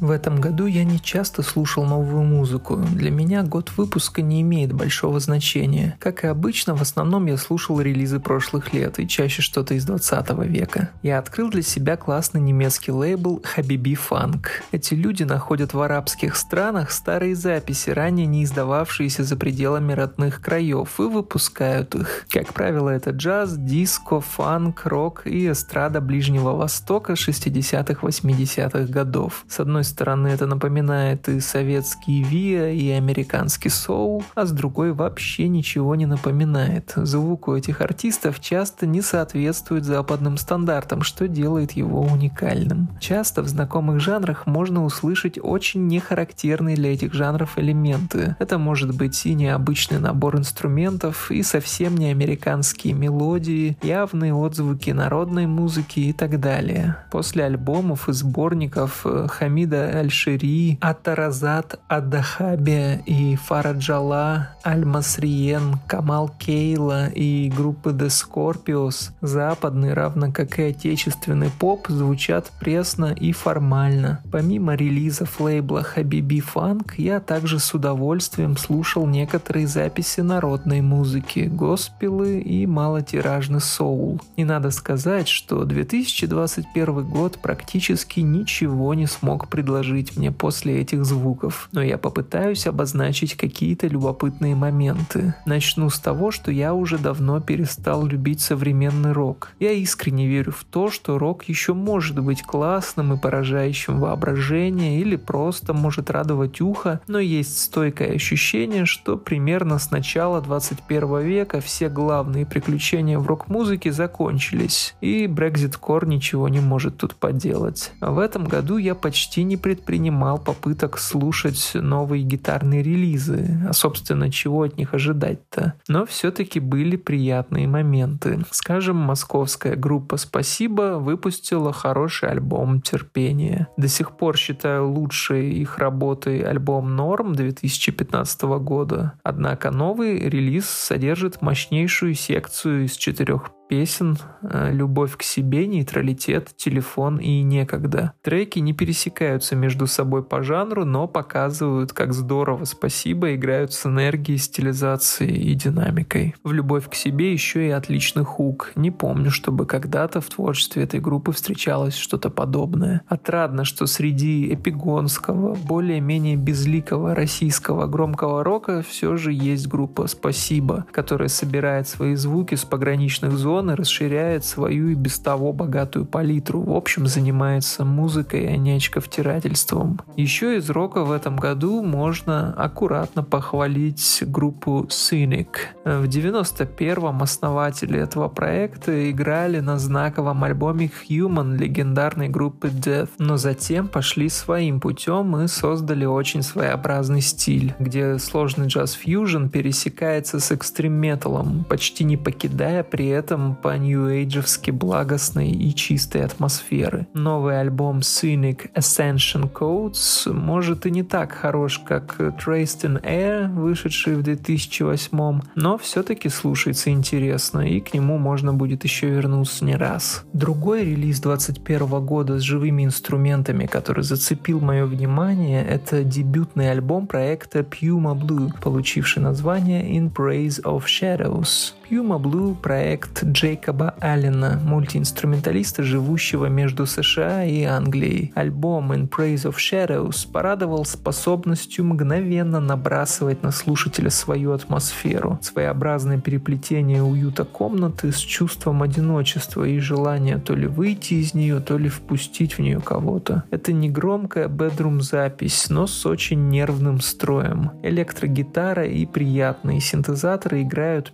В этом году я не часто слушал новую музыку. Для меня год выпуска не имеет большого значения. Как и обычно, в основном я слушал релизы прошлых лет и чаще что-то из 20 века. Я открыл для себя классный немецкий лейбл Habibi Funk. Эти люди находят в арабских странах старые записи, ранее не издававшиеся за пределами родных краев, и выпускают их. Как правило, это джаз, диско, фанк, рок и эстрада Ближнего Востока 60-80-х годов. С одной стороны это напоминает и советский ВИА, и американский соул, а с другой вообще ничего не напоминает. Звук у этих артистов часто не соответствует западным стандартам, что делает его уникальным. Часто в знакомых жанрах можно услышать очень нехарактерные для этих жанров элементы. Это может быть и необычный набор инструментов, и совсем не американские мелодии, явные отзвуки народной музыки и так далее. После альбомов и сборников э, Хамида Аль-Шири, Атаразат Адахабия и Фараджала Аль-Масриен, Камал Кейла и группы The Scorpios, западный, равно как и отечественный поп, звучат пресно и формально. Помимо релизов лейбла Habibi Funk, я также с удовольствием слушал некоторые записи народной музыки, госпелы и малотиражный соул. И надо сказать, что 2021 год практически ничего не смог предложить предложить мне после этих звуков, но я попытаюсь обозначить какие-то любопытные моменты. Начну с того, что я уже давно перестал любить современный рок. Я искренне верю в то, что рок еще может быть классным и поражающим воображение или просто может радовать ухо, но есть стойкое ощущение, что примерно с начала 21 века все главные приключения в рок-музыке закончились, и Brexit Core ничего не может тут поделать. В этом году я почти не предпринимал попыток слушать новые гитарные релизы, а собственно чего от них ожидать-то. Но все-таки были приятные моменты. Скажем, московская группа «Спасибо» выпустила хороший альбом «Терпение». До сих пор считаю лучшей их работой альбом «Норм» 2015 года. Однако новый релиз содержит мощнейшую секцию из четырех песен э, «Любовь к себе», «Нейтралитет», «Телефон» и «Некогда». Треки не пересекаются между собой по жанру, но показывают, как здорово «Спасибо» играют с энергией, стилизацией и динамикой. В «Любовь к себе» еще и отличный хук. Не помню, чтобы когда-то в творчестве этой группы встречалось что-то подобное. Отрадно, что среди эпигонского, более-менее безликого российского громкого рока все же есть группа «Спасибо», которая собирает свои звуки с пограничных зон Мадонна расширяет свою и без того богатую палитру. В общем, занимается музыкой, а не очковтирательством. Еще из рока в этом году можно аккуратно похвалить группу Cynic. В 91-м основатели этого проекта играли на знаковом альбоме Human легендарной группы Death, но затем пошли своим путем и создали очень своеобразный стиль, где сложный джаз-фьюжн пересекается с экстрим-металом, почти не покидая при этом по-нью-эйджевски благостной и чистой атмосферы. Новый альбом Cynic Ascension Codes может и не так хорош, как Traced in Air, вышедший в 2008, но все-таки слушается интересно, и к нему можно будет еще вернуться не раз. Другой релиз 2021 года с живыми инструментами, который зацепил мое внимание, это дебютный альбом проекта Puma Blue, получивший название In Praise of Shadows. Puma Blue — проект Джейкоба Аллена, мультиинструменталиста, живущего между США и Англией. Альбом In Praise of Shadows порадовал способностью мгновенно набрасывать на слушателя свою атмосферу, своеобразное переплетение уюта комнаты с чувством одиночества и желания то ли выйти из нее, то ли впустить в нее кого-то. Это не громкая бедрум-запись, но с очень нервным строем. Электрогитара и приятные синтезаторы играют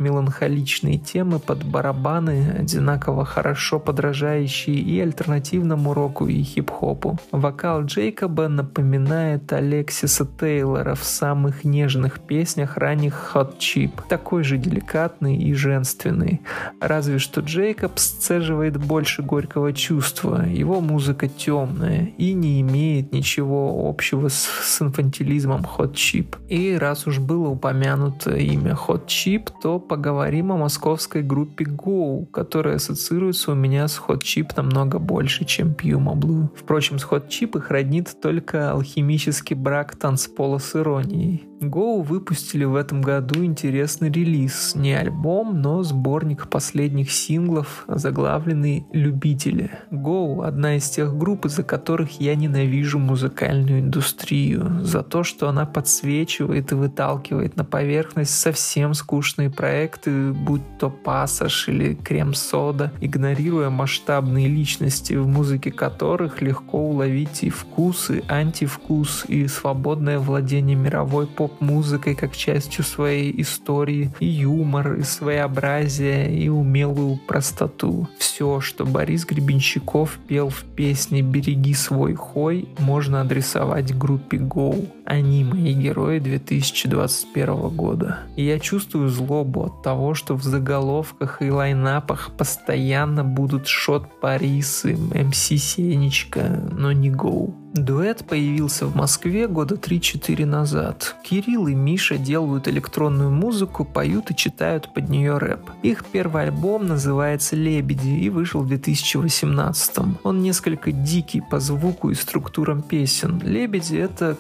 меланхоличные темы под барабаны, одинаково хорошо подражающие и альтернативному року, и хип-хопу. Вокал Джейкоба напоминает Алексиса Тейлора в самых нежных песнях ранних Hot Chip, такой же деликатный и женственный. Разве что Джейкоб сцеживает больше горького чувства, его музыка темная и не имеет ничего общего с, с инфантилизмом Hot Chip. И раз уж было упомянуто имя Hot Chip, то поговорим о московской группе Go, которая ассоциируется у меня с Hot Chip намного больше, чем Puma Blue. Впрочем, с Hot Chip их роднит только алхимический брак танцпола с иронией. Go выпустили в этом году интересный релиз. Не альбом, но сборник последних синглов, заглавленный «Любители». Go — одна из тех групп, из-за которых я ненавижу музыкальную индустрию. За то, что она подсвечивает и выталкивает на поверхность совсем скучные проекты, будь то «Пассаж» или «Крем-сода», игнорируя масштабные личности, в музыке которых легко уловить и вкус, и антивкус, и свободное владение мировой поп поп-музыкой как частью своей истории, и юмор, и своеобразие, и умелую простоту. Все, что Борис Гребенщиков пел в песне «Береги свой хой», можно адресовать группе Go. Они мои герои 2021 года. И я чувствую злобу от того, что в заголовках и лайнапах постоянно будут Шот Парис и МС Сенечка, но не Go. Дуэт появился в Москве года 3-4 назад. Кирилл и Миша делают электронную музыку, поют и читают под нее рэп. Их первый альбом называется «Лебеди» и вышел в 2018 Он несколько дикий по звуку и структурам песен. «Лебеди» — это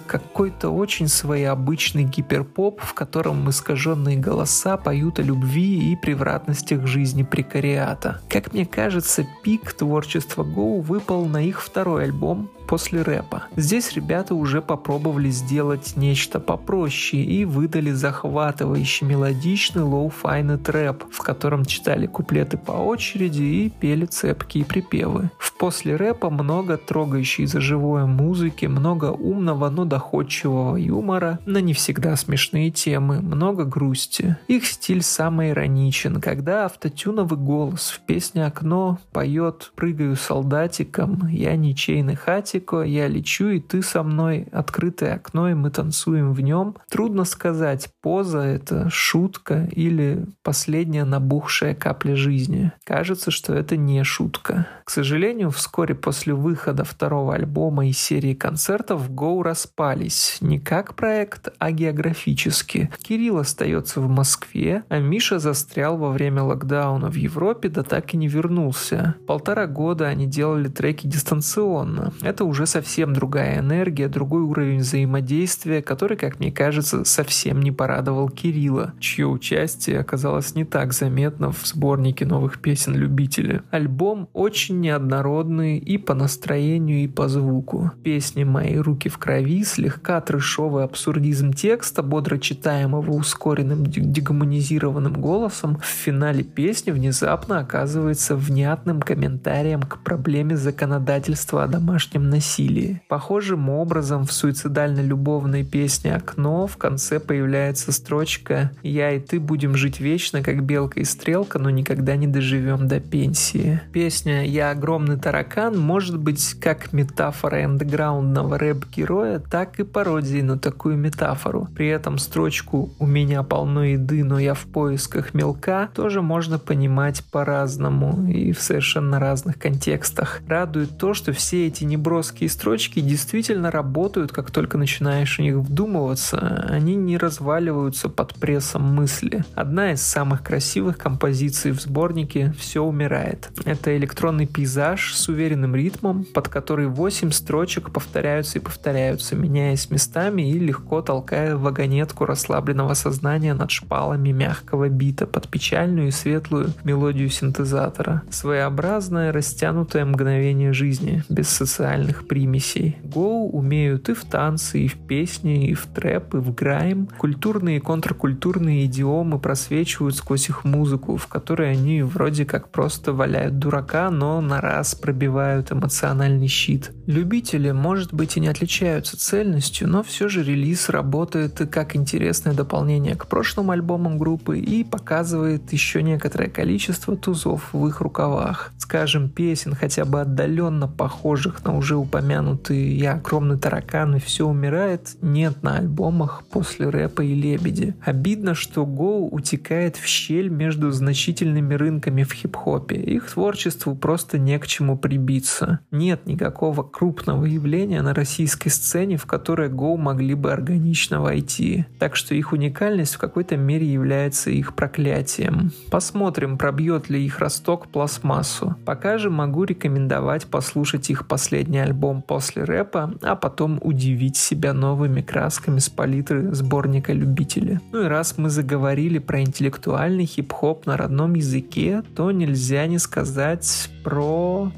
какой-то очень своеобычный гиперпоп, в котором искаженные голоса поют о любви и превратностях жизни прекариата. Как мне кажется, пик творчества Go выпал на их второй альбом после рэпа. Здесь ребята уже попробовали сделать нечто попроще и выдали захватывающий мелодичный лоу-файный трэп, в котором читали куплеты по очереди и пели цепкие припевы. В после рэпа много трогающей за живое музыки, много умного, но доходчивого юмора, но не всегда смешные темы, много грусти. Их стиль самый ироничен, когда автотюновый голос в песне «Окно» поет «Прыгаю солдатиком, я ничейный хате, Классико, я лечу, и ты со мной, открытое окно, и мы танцуем в нем. Трудно сказать, поза — это шутка или последняя набухшая капля жизни. Кажется, что это не шутка. К сожалению, вскоре после выхода второго альбома и серии концертов Go распались. Не как проект, а географически. Кирилл остается в Москве, а Миша застрял во время локдауна в Европе, да так и не вернулся. Полтора года они делали треки дистанционно. Это уже совсем другая энергия, другой уровень взаимодействия, который, как мне кажется, совсем не порадовал Кирилла, чье участие оказалось не так заметно в сборнике новых песен любителя. Альбом очень неоднородный и по настроению, и по звуку. Песни «Мои руки в крови», слегка трешовый абсурдизм текста, бодро читаемого ускоренным дегуманизированным голосом, в финале песни внезапно оказывается внятным комментарием к проблеме законодательства о домашнем насилии. Похожим образом в суицидально-любовной песне «Окно» в конце появляется строчка «Я и ты будем жить вечно, как белка и стрелка, но никогда не доживем до пенсии». Песня «Я огромный таракан» может быть как метафора эндеграундного рэп-героя, так и пародией на такую метафору. При этом строчку «У меня полно еды, но я в поисках мелка» тоже можно понимать по-разному и в совершенно разных контекстах. Радует то, что все эти неброские строчки действительно работают, как только начинаешь в них вдумываться. Они не разваливаются под прессом мысли. Одна из самых красивых композиций в сборнике «Все умирает». Это электронный пейзаж с уверенным ритмом, под который 8 строчек повторяются и повторяются, меняясь местами и легко толкая вагонетку расслабленного сознания над шпалами мягкого бита под печальную и светлую мелодию синтезатора. Своеобразное растянутое мгновение жизни, без социальных примесей. Гоу умеют и в танцы, и в песни, и в трэп, и в грайм. Культурные и контркультурные идиомы просвечивают сквозь их музыку, в которой они вроде как просто валяют дурака, но на раз пробивают эмоциональный щит. Любители, может быть, и не отличаются цельностью, но все же релиз работает как интересное дополнение к прошлым альбомам группы и показывает еще некоторое количество тузов в их рукавах. Скажем, песен, хотя бы отдаленно похожих на уже упомянутые «Я огромный таракан» и «Все умирает» нет на альбомах после рэпа и «Лебеди». Обидно, что Гоу утекает в щель между значительными рынками в хип-хопе. Их творчеству просто не к чему прибиться. Нет никакого крупного явления на российской сцене, в которое Go могли бы органично войти. Так что их уникальность в какой-то мере является их проклятием. Посмотрим, пробьет ли их росток пластмассу. Пока же могу рекомендовать послушать их последний альбом после рэпа, а потом удивить себя новыми красками с палитры сборника любителя. Ну и раз мы заговорили про интеллектуальный хип-хоп на родном языке, то нельзя не сказать про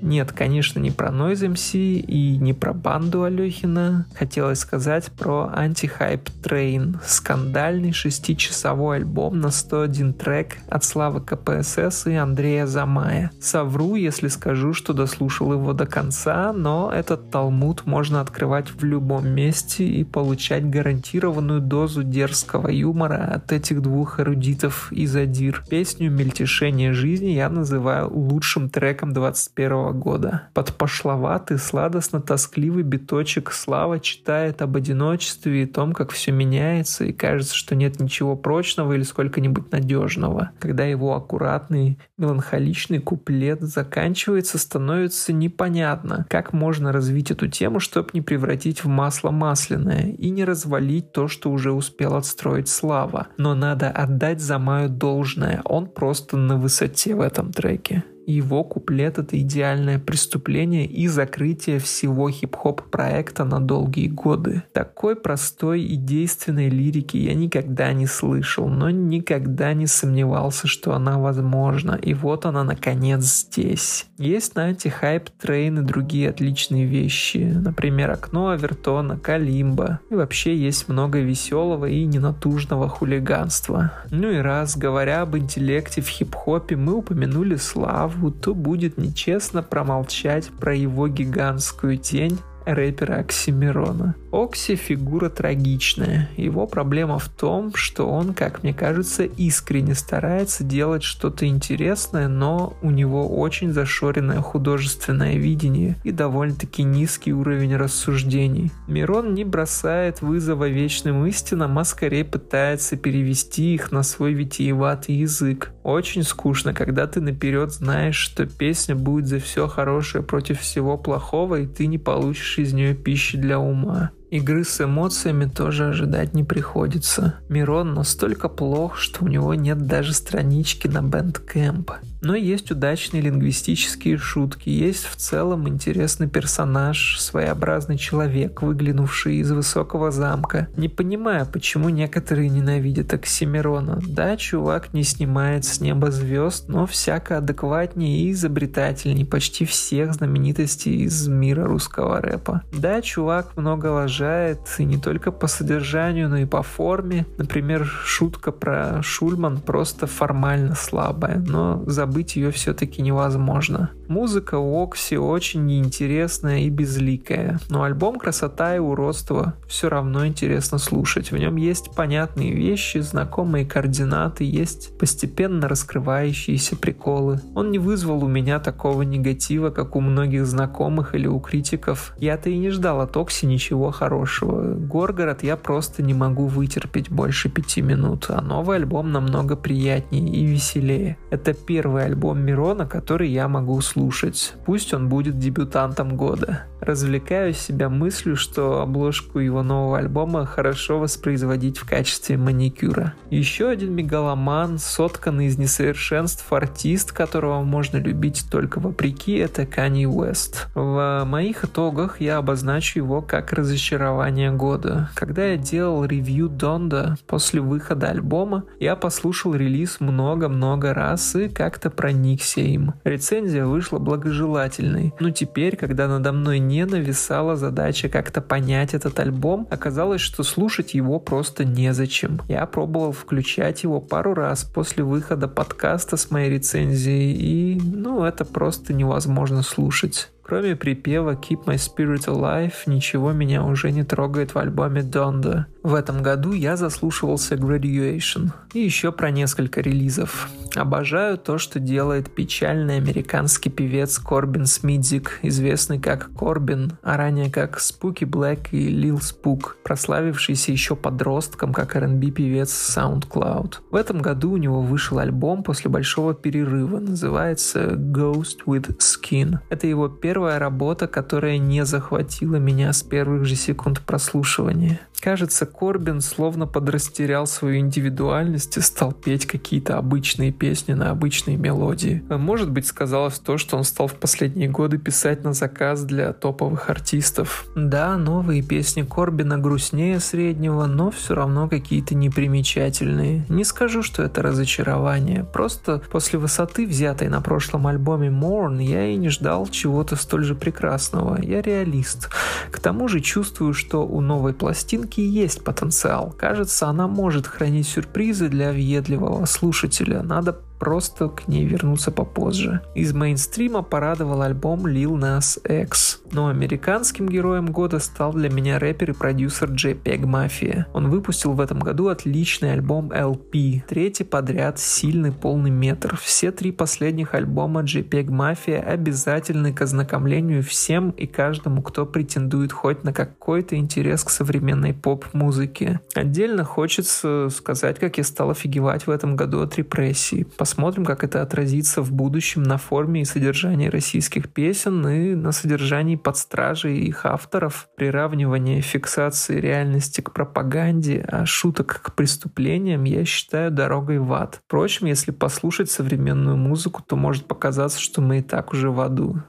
нет, конечно, не про Noise MC и не про банду Алехина. Хотелось сказать про Anti-Hype Train, скандальный шестичасовой альбом на 101 трек от Славы КПСС и Андрея Замая. Совру, если скажу, что дослушал его до конца, но этот талмуд можно открывать в любом месте и получать гарантированную дозу дерзкого юмора от этих двух эрудитов из Адир. Песню «Мельтешение жизни» я называю лучшим треком 21 года. Под пошловатый, сладостно-тоскливый биточек Слава читает об одиночестве и том, как все меняется, и кажется, что нет ничего прочного или сколько-нибудь надежного. Когда его аккуратный, меланхоличный куплет заканчивается, становится непонятно, как можно развить эту тему, чтобы не превратить в масло масляное и не развалить то, что уже успел отстроить Слава. Но надо отдать Замаю должное, он просто на высоте в этом треке его куплет — это идеальное преступление и закрытие всего хип-хоп проекта на долгие годы. Такой простой и действенной лирики я никогда не слышал, но никогда не сомневался, что она возможна. И вот она, наконец, здесь. Есть на антихайп трейн и другие отличные вещи. Например, окно Авертона, Калимба. И вообще есть много веселого и ненатужного хулиганства. Ну и раз, говоря об интеллекте в хип-хопе, мы упомянули Славу, праву, то будет нечестно промолчать про его гигантскую тень рэпера Оксимирона. Окси фигура трагичная. Его проблема в том, что он, как мне кажется, искренне старается делать что-то интересное, но у него очень зашоренное художественное видение и довольно-таки низкий уровень рассуждений. Мирон не бросает вызова вечным истинам, а скорее пытается перевести их на свой витиеватый язык. Очень скучно, когда ты наперед знаешь, что песня будет за все хорошее против всего плохого, и ты не получишь из нее пищи для ума. Игры с эмоциями тоже ожидать не приходится. Мирон настолько плох, что у него нет даже странички на Bandcamp. Но есть удачные лингвистические шутки, есть в целом интересный персонаж, своеобразный человек, выглянувший из высокого замка. Не понимаю, почему некоторые ненавидят Оксимирона. Да, чувак не снимает с неба звезд, но всяко адекватнее и изобретательнее почти всех знаменитостей из мира русского рэпа. Да, чувак много лажает, и не только по содержанию, но и по форме. Например, шутка про Шульман просто формально слабая, но забыл забыть ее все-таки невозможно. Музыка у Окси очень неинтересная и безликая, но альбом «Красота и уродство» все равно интересно слушать. В нем есть понятные вещи, знакомые координаты, есть постепенно раскрывающиеся приколы. Он не вызвал у меня такого негатива, как у многих знакомых или у критиков. Я-то и не ждал от Окси ничего хорошего. Горгород я просто не могу вытерпеть больше пяти минут, а новый альбом намного приятнее и веселее. Это первый альбом Мирона, который я могу слушать слушать. Пусть он будет дебютантом года. Развлекаю себя мыслью, что обложку его нового альбома хорошо воспроизводить в качестве маникюра. Еще один мегаломан, сотканный из несовершенств артист, которого можно любить только вопреки, это Kanye West. В моих итогах я обозначу его как разочарование года. Когда я делал ревью Донда после выхода альбома, я послушал релиз много-много раз и как-то проникся им. Рецензия вышла благожелательной, но теперь, когда надо мной не нависала задача как-то понять этот альбом, оказалось, что слушать его просто незачем. Я пробовал включать его пару раз после выхода подкаста с моей рецензией, и, ну, это просто невозможно слушать. Кроме припева Keep My Spirit Alive, ничего меня уже не трогает в альбоме Donda. В этом году я заслушивался Graduation. И еще про несколько релизов. Обожаю то, что делает печальный американский певец Корбин Смидзик, известный как Корбин, а ранее как Spooky Black и Lil Spook, прославившийся еще подростком как R&B певец SoundCloud. В этом году у него вышел альбом после большого перерыва, называется Ghost with Skin. Это его первая работа, которая не захватила меня с первых же секунд прослушивания. Кажется, Корбин словно подрастерял свою индивидуальность и стал петь какие-то обычные песни на обычные мелодии. Может быть, сказалось то, что он стал в последние годы писать на заказ для топовых артистов. Да, новые песни Корбина грустнее среднего, но все равно какие-то непримечательные. Не скажу, что это разочарование. Просто после высоты, взятой на прошлом альбоме Mourn, я и не ждал чего-то столь же прекрасного. Я реалист. К тому же чувствую, что у новой пластинки есть потенциал. Кажется, она может хранить сюрпризы для въедливого слушателя. Надо просто к ней вернуться попозже. Из мейнстрима порадовал альбом Lil Nas X, но американским героем года стал для меня рэпер и продюсер JPEG Mafia. Он выпустил в этом году отличный альбом LP, третий подряд сильный полный метр. Все три последних альбома JPEG Mafia обязательны к ознакомлению всем и каждому, кто претендует хоть на какой-то интерес к современной поп-музыке. Отдельно хочется сказать, как я стал офигевать в этом году от репрессий. Посмотрим, как это отразится в будущем на форме и содержании российских песен и на содержании подстражей и их авторов, приравнивание фиксации реальности к пропаганде, а шуток к преступлениям я считаю дорогой в ад. Впрочем, если послушать современную музыку, то может показаться, что мы и так уже в аду.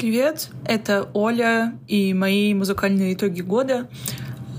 Привет, это Оля и мои музыкальные итоги года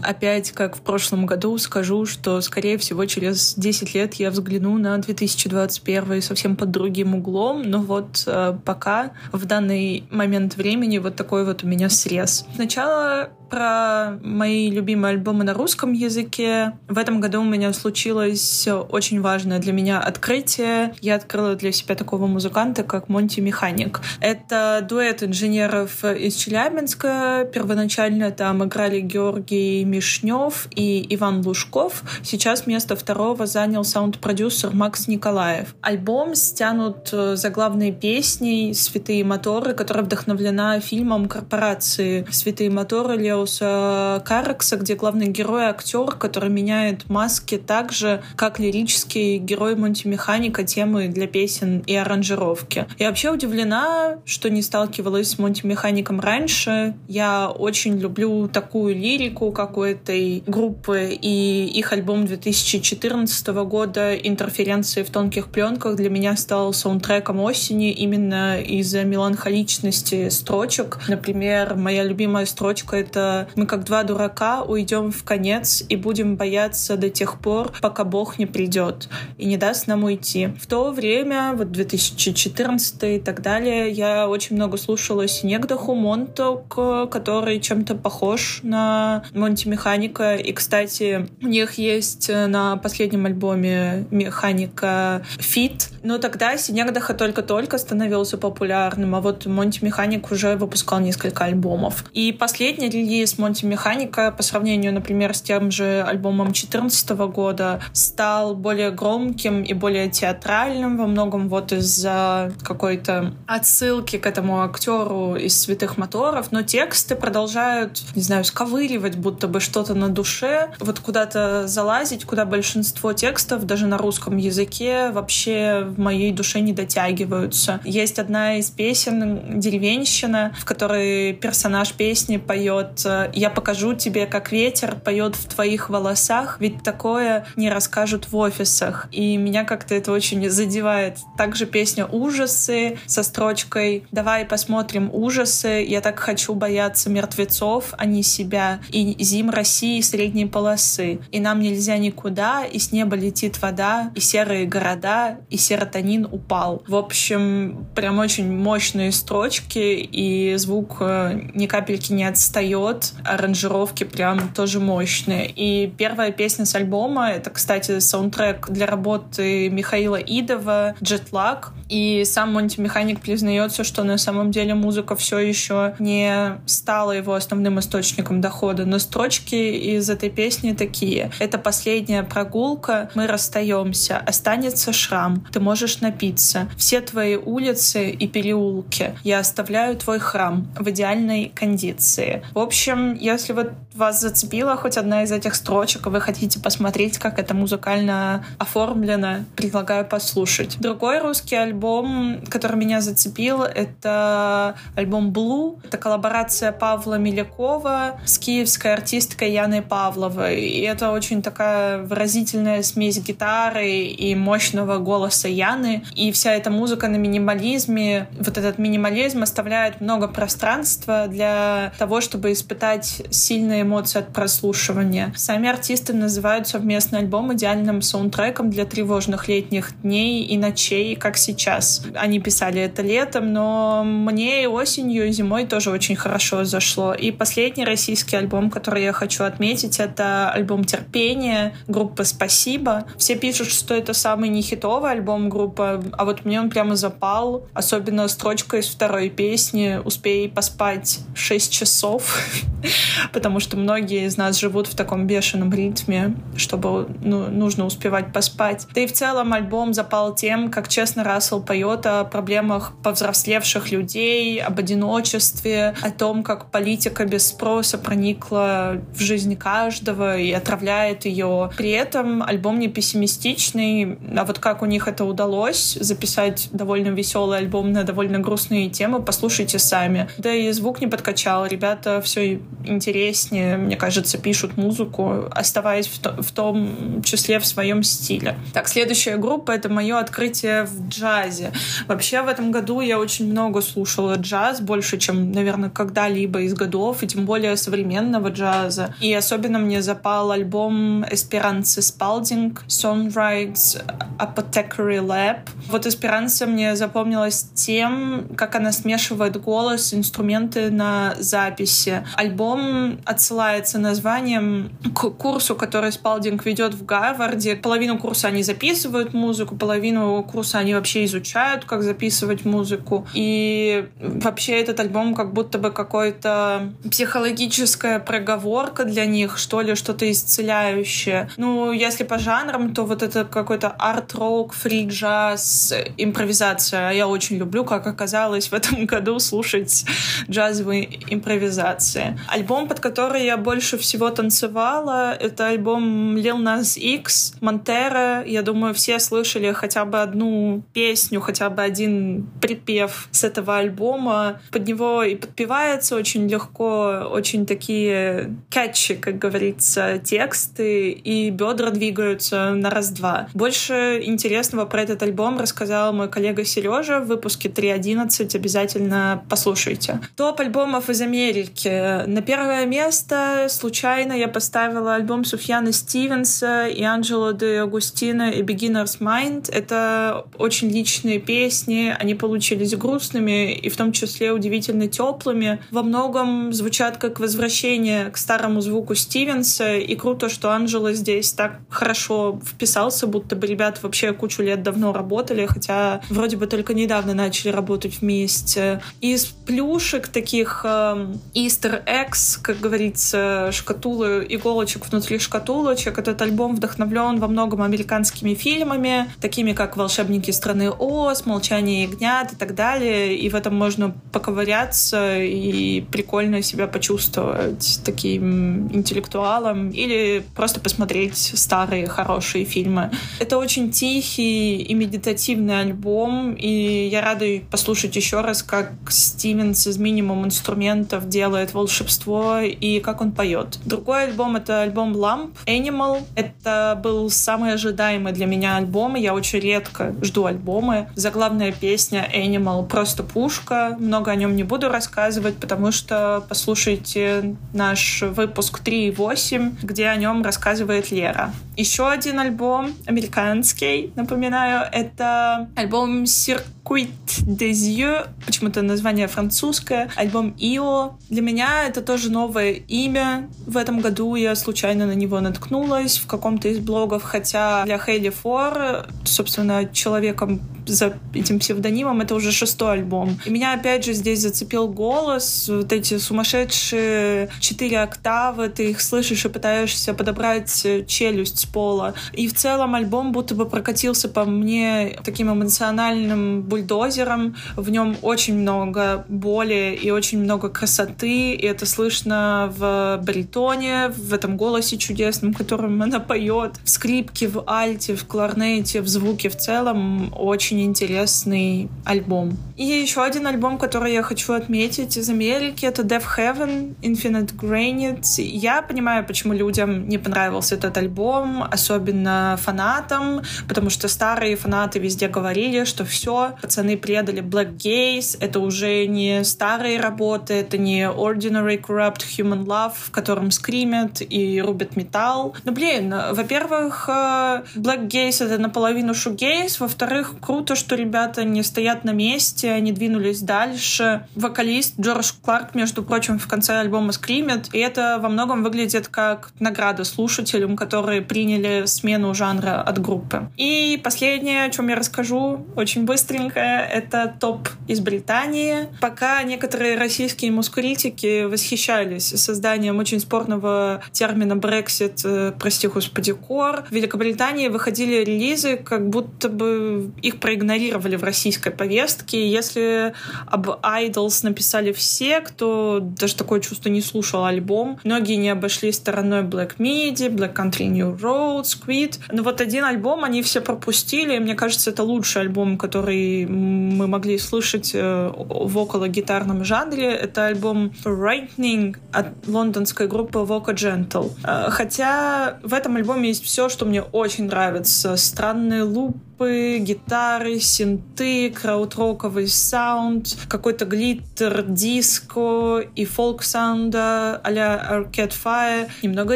опять, как в прошлом году, скажу, что, скорее всего, через 10 лет я взгляну на 2021 совсем под другим углом, но вот э, пока в данный момент времени вот такой вот у меня срез. Сначала про мои любимые альбомы на русском языке. В этом году у меня случилось очень важное для меня открытие. Я открыла для себя такого музыканта, как Монти Механик. Это дуэт инженеров из Челябинска. Первоначально там играли Георгий Мишнев и Иван Лужков. Сейчас место второго занял саунд-продюсер Макс Николаев. Альбом стянут э, заглавной песней «Святые моторы», которая вдохновлена фильмом корпорации «Святые моторы» Лео Клауса Каракса, где главный герой — актер, который меняет маски так же, как лирический герой Монти-Механика темы для песен и аранжировки. Я вообще удивлена, что не сталкивалась с Монти-Механиком раньше. Я очень люблю такую лирику, как у этой группы, и их альбом 2014 года «Интерференции в тонких пленках» для меня стал саундтреком осени именно из-за меланхоличности строчек. Например, моя любимая строчка — это мы как два дурака уйдем в конец и будем бояться до тех пор, пока Бог не придет и не даст нам уйти. В то время, вот 2014 и так далее, я очень много слушала Синегдаху Монток, который чем-то похож на Монти Механика. И, кстати, у них есть на последнем альбоме Механика Фит. Но тогда Синегдаха только-только становился популярным, а вот Монти Механик уже выпускал несколько альбомов. И последний релиз релиз Монти Механика по сравнению, например, с тем же альбомом 2014 года стал более громким и более театральным во многом вот из-за какой-то отсылки к этому актеру из «Святых моторов», но тексты продолжают, не знаю, сковыривать будто бы что-то на душе, вот куда-то залазить, куда большинство текстов даже на русском языке вообще в моей душе не дотягиваются. Есть одна из песен «Деревенщина», в которой персонаж песни поет «Я покажу тебе, как ветер поет в твоих волосах, ведь такое не расскажут в офисах». И меня как-то это очень задевает. Также песня «Ужасы» со строчкой «Давай посмотрим ужасы, я так хочу бояться мертвецов, а не себя, и зим России средней полосы. И нам нельзя никуда, и с неба летит вода, и серые города, и серотонин упал». В общем, прям очень мощные строчки, и звук э, ни капельки не отстает, аранжировки прям тоже мощные. И первая песня с альбома — это, кстати, саундтрек для работы Михаила Идова «Джетлаг». И сам Монти Механик признается, что на самом деле музыка все еще не стала его основным источником дохода. Но строчки из этой песни такие. Это последняя прогулка, мы расстаемся, останется шрам, ты можешь напиться. Все твои улицы и переулки. Я оставляю твой храм в идеальной кондиции. В общем, если вот вас зацепила хоть одна из этих строчек, и вы хотите посмотреть, как это музыкально оформлено, предлагаю послушать. Другой русский альбом, который меня зацепил, это альбом Blue. Это коллаборация Павла Милякова с киевской артисткой Яной Павловой. И это очень такая выразительная смесь гитары и мощного голоса Яны. И вся эта музыка на минимализме, вот этот минимализм оставляет много пространства для того, чтобы испытать сильные эмоции от прослушивания. Сами артисты называют совместный альбом идеальным саундтреком для тревожных летних дней и ночей, как сейчас. Они писали это летом, но мне и осенью, и зимой тоже очень хорошо зашло. И последний российский альбом, который я хочу отметить, это альбом «Терпение» группы «Спасибо». Все пишут, что это самый нехитовый альбом группы, а вот мне он прямо запал. Особенно строчка из второй песни «Успей поспать 6 часов», *laughs* потому что многие из нас живут в таком бешеном ритме, чтобы ну, нужно успевать поспать. Да и в целом альбом запал тем, как честно Рассел поет о проблемах повзрослевших людей, об одиночестве, о том, как политика без спроса проникла в жизнь каждого и отравляет ее. При этом альбом не пессимистичный, а вот как у них это удалось записать довольно веселый альбом на довольно грустные темы, послушайте сами. Да и звук не подкачал, ребята все интереснее, мне кажется, пишут музыку, оставаясь в, то, в том числе в своем стиле. Так, следующая группа — это мое открытие в джазе. Вообще в этом году я очень много слушала джаз, больше, чем, наверное, когда-либо из годов, и тем более современного джаза. И особенно мне запал альбом Эсперанцы Спалдинг, Songwrites Apothecary Lab. Вот Эсперанца мне запомнилась тем, как она смешивает голос, инструменты на записи. Альбом отсылается названием к курсу, который Спалдинг ведет в Гарварде. Половину курса они записывают музыку, половину курса они вообще изучают, как записывать музыку. И вообще этот альбом как будто бы какой-то психологическая проговорка для них, что ли, что-то исцеляющее. Ну, если по жанрам, то вот это какой-то арт-рок, фри-джаз, импровизация. Я очень люблю, как оказалось, в этом году слушать джазовые импровизации. Альбом, под который я больше всего танцевала, это альбом Lil Nas X, Montero. Я думаю, все слышали хотя бы одну песню, хотя бы один припев с этого альбома. Под него и подпевается очень легко, очень такие catchy, как говорится, тексты, и бедра двигаются на раз-два. Больше интересного про этот альбом рассказал мой коллега Сережа в выпуске 3.11. Обязательно послушайте. Топ альбомов из Америки. На первое место случайно я поставила альбом Суфьяна Стивенса и Анджело де Агустина и Beginner's Mind. Это очень лиричные песни, они получились грустными и в том числе удивительно теплыми. Во многом звучат как возвращение к старому звуку Стивенса, и круто, что Анджела здесь так хорошо вписался, будто бы ребята вообще кучу лет давно работали, хотя вроде бы только недавно начали работать вместе. Из плюшек таких Easter eggs, как говорится, шкатулы, иголочек внутри шкатулочек, этот альбом вдохновлен во многом американскими фильмами, такими как «Волшебники страны Оз», «Молчание ягнят» и так далее, и в этом можно поковыряться и прикольно себя почувствовать таким интеллектуалом или просто посмотреть старые хорошие фильмы. Это очень тихий и медитативный альбом, и я рада послушать еще раз, как Стивенс из минимум инструментов делает волшебство и как он поет. Другой альбом — это альбом Lamp Animal. Это был самый ожидаемый для меня альбом, и я очень редко жду альбомы. Заглавная песня Animal просто пушка. Много о нем не буду рассказывать, потому что послушайте наш выпуск 3 и 8, где о нем рассказывает Лера. Еще один альбом, американский, напоминаю, это альбом Circuit des Yeux, почему-то название французское, альбом Ио. Для меня это тоже новое имя. В этом году я случайно на него наткнулась в каком-то из блогов, хотя для Хейли Фор, собственно, человеком за этим псевдонимом, это уже шестой альбом. И меня опять же здесь зацепил голос, вот эти сумасшедшие четыре октавы, ты их слышишь и пытаешься подобрать челюсть с пола. И в целом альбом будто бы прокатился по мне таким эмоциональным бульдозером. В нем очень много боли и очень много красоты, и это слышно в баритоне, в этом голосе чудесном, которым она поет, в скрипке, в альте, в кларнете, в звуке в целом очень интересный альбом. И еще один альбом, который я хочу отметить из Америки, это Death Heaven, Infinite Granite. Я понимаю, почему людям не понравился этот альбом, особенно фанатам, потому что старые фанаты везде говорили, что все, пацаны предали Black Gaze, это уже не старые работы, это не Ordinary Corrupt Human Love, в котором скримят и рубят металл. Ну, блин, во-первых, э, Black Gaze — это наполовину шугейс, во-вторых, круто, что ребята не стоят на месте, они двинулись дальше. Вокалист Джордж Кларк, между прочим, в конце альбома скримит, и это во многом выглядит как награда слушателям, которые приняли смену жанра от группы. И последнее, о чем я расскажу, очень быстренько, это топ из Британии. Пока некоторые российские мускулитики восхищались созданием очень спорного термина Brexit, э, прости господи, кор, в Великобритании выходили релизы, как будто бы их проигнорировали в российской повестке. Если об Idols написали все, кто даже такое чувство не слушал альбом, многие не обошли стороной Black Midi, Black Country New Road, Squid. Но вот один альбом они все пропустили. Мне кажется, это лучший альбом, который мы могли слышать э, в около гитарном жанре. Это альбом Lightning от лондонской группы Voca Gentle. Э, хотя в этом альбоме есть все, что мне очень нравится. Странные лупы, гитары, синты, краудроковый саунд, какой-то глиттер, диско и фолк-саунда а-ля Arcade Fire, немного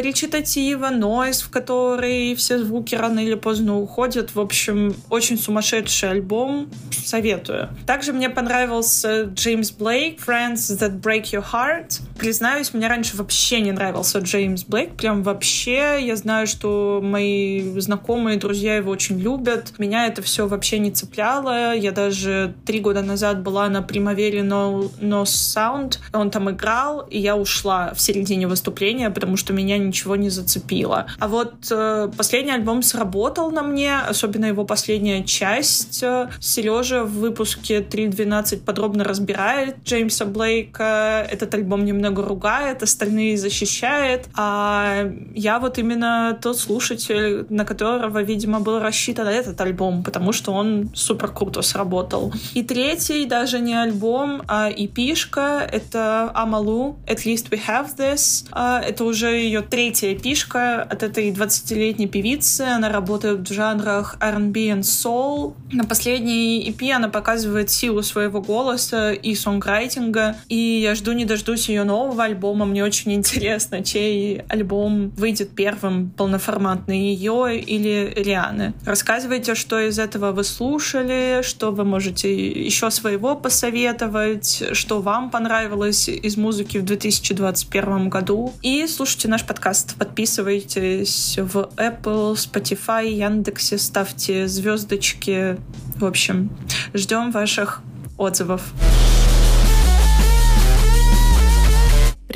речитатива, нойз, в который все звуки рано или поздно уходят. В общем, очень сумасшедший альбом. Советую. Также мне понравился Джеймс Блейк, Friends That Break Your Heart. Признаюсь, мне раньше вообще не нравился Джеймс Блейк. Прям вообще. Я знаю, что мои знакомые, друзья его очень любят. Меня это все вообще не цепляло. Я даже три года назад была на Примавере No, no Sound. Он там играл, и я ушла в середине выступления, потому что меня ничего не зацепило. А вот э, последний альбом сработал на мне, особенно его последняя часть. Сережа в выпуске 3.12 подробно разбирает Джеймса Блейка. Этот альбом немного ругает, остальные защищает. А я вот именно тот слушатель, на которого, видимо, был рассчитан этот альбом, потому что он супер круто сработал. И третий даже не альбом, а эпишка. Это Амалу, At Least We Have This. А, это уже ее третья эпишка от этой 20-летней певицы. Она работает в жанрах R&B и soul. На последней EP она показывает силу своего голоса и сонграйтинга. И я жду не дождусь ее нового альбома. Мне очень интересно, чей альбом выйдет первым полноформатный, ее или Рианы. Рассказывайте, что из этого вы слушали, что вы можете еще своего посоветовать, что вам понравилось из музыки в 2021 году. И слушайте наш подкаст. Подписывайтесь в Apple, Spotify, Яндексе, ставьте звездочки. В общем, ждем ваших отзывов.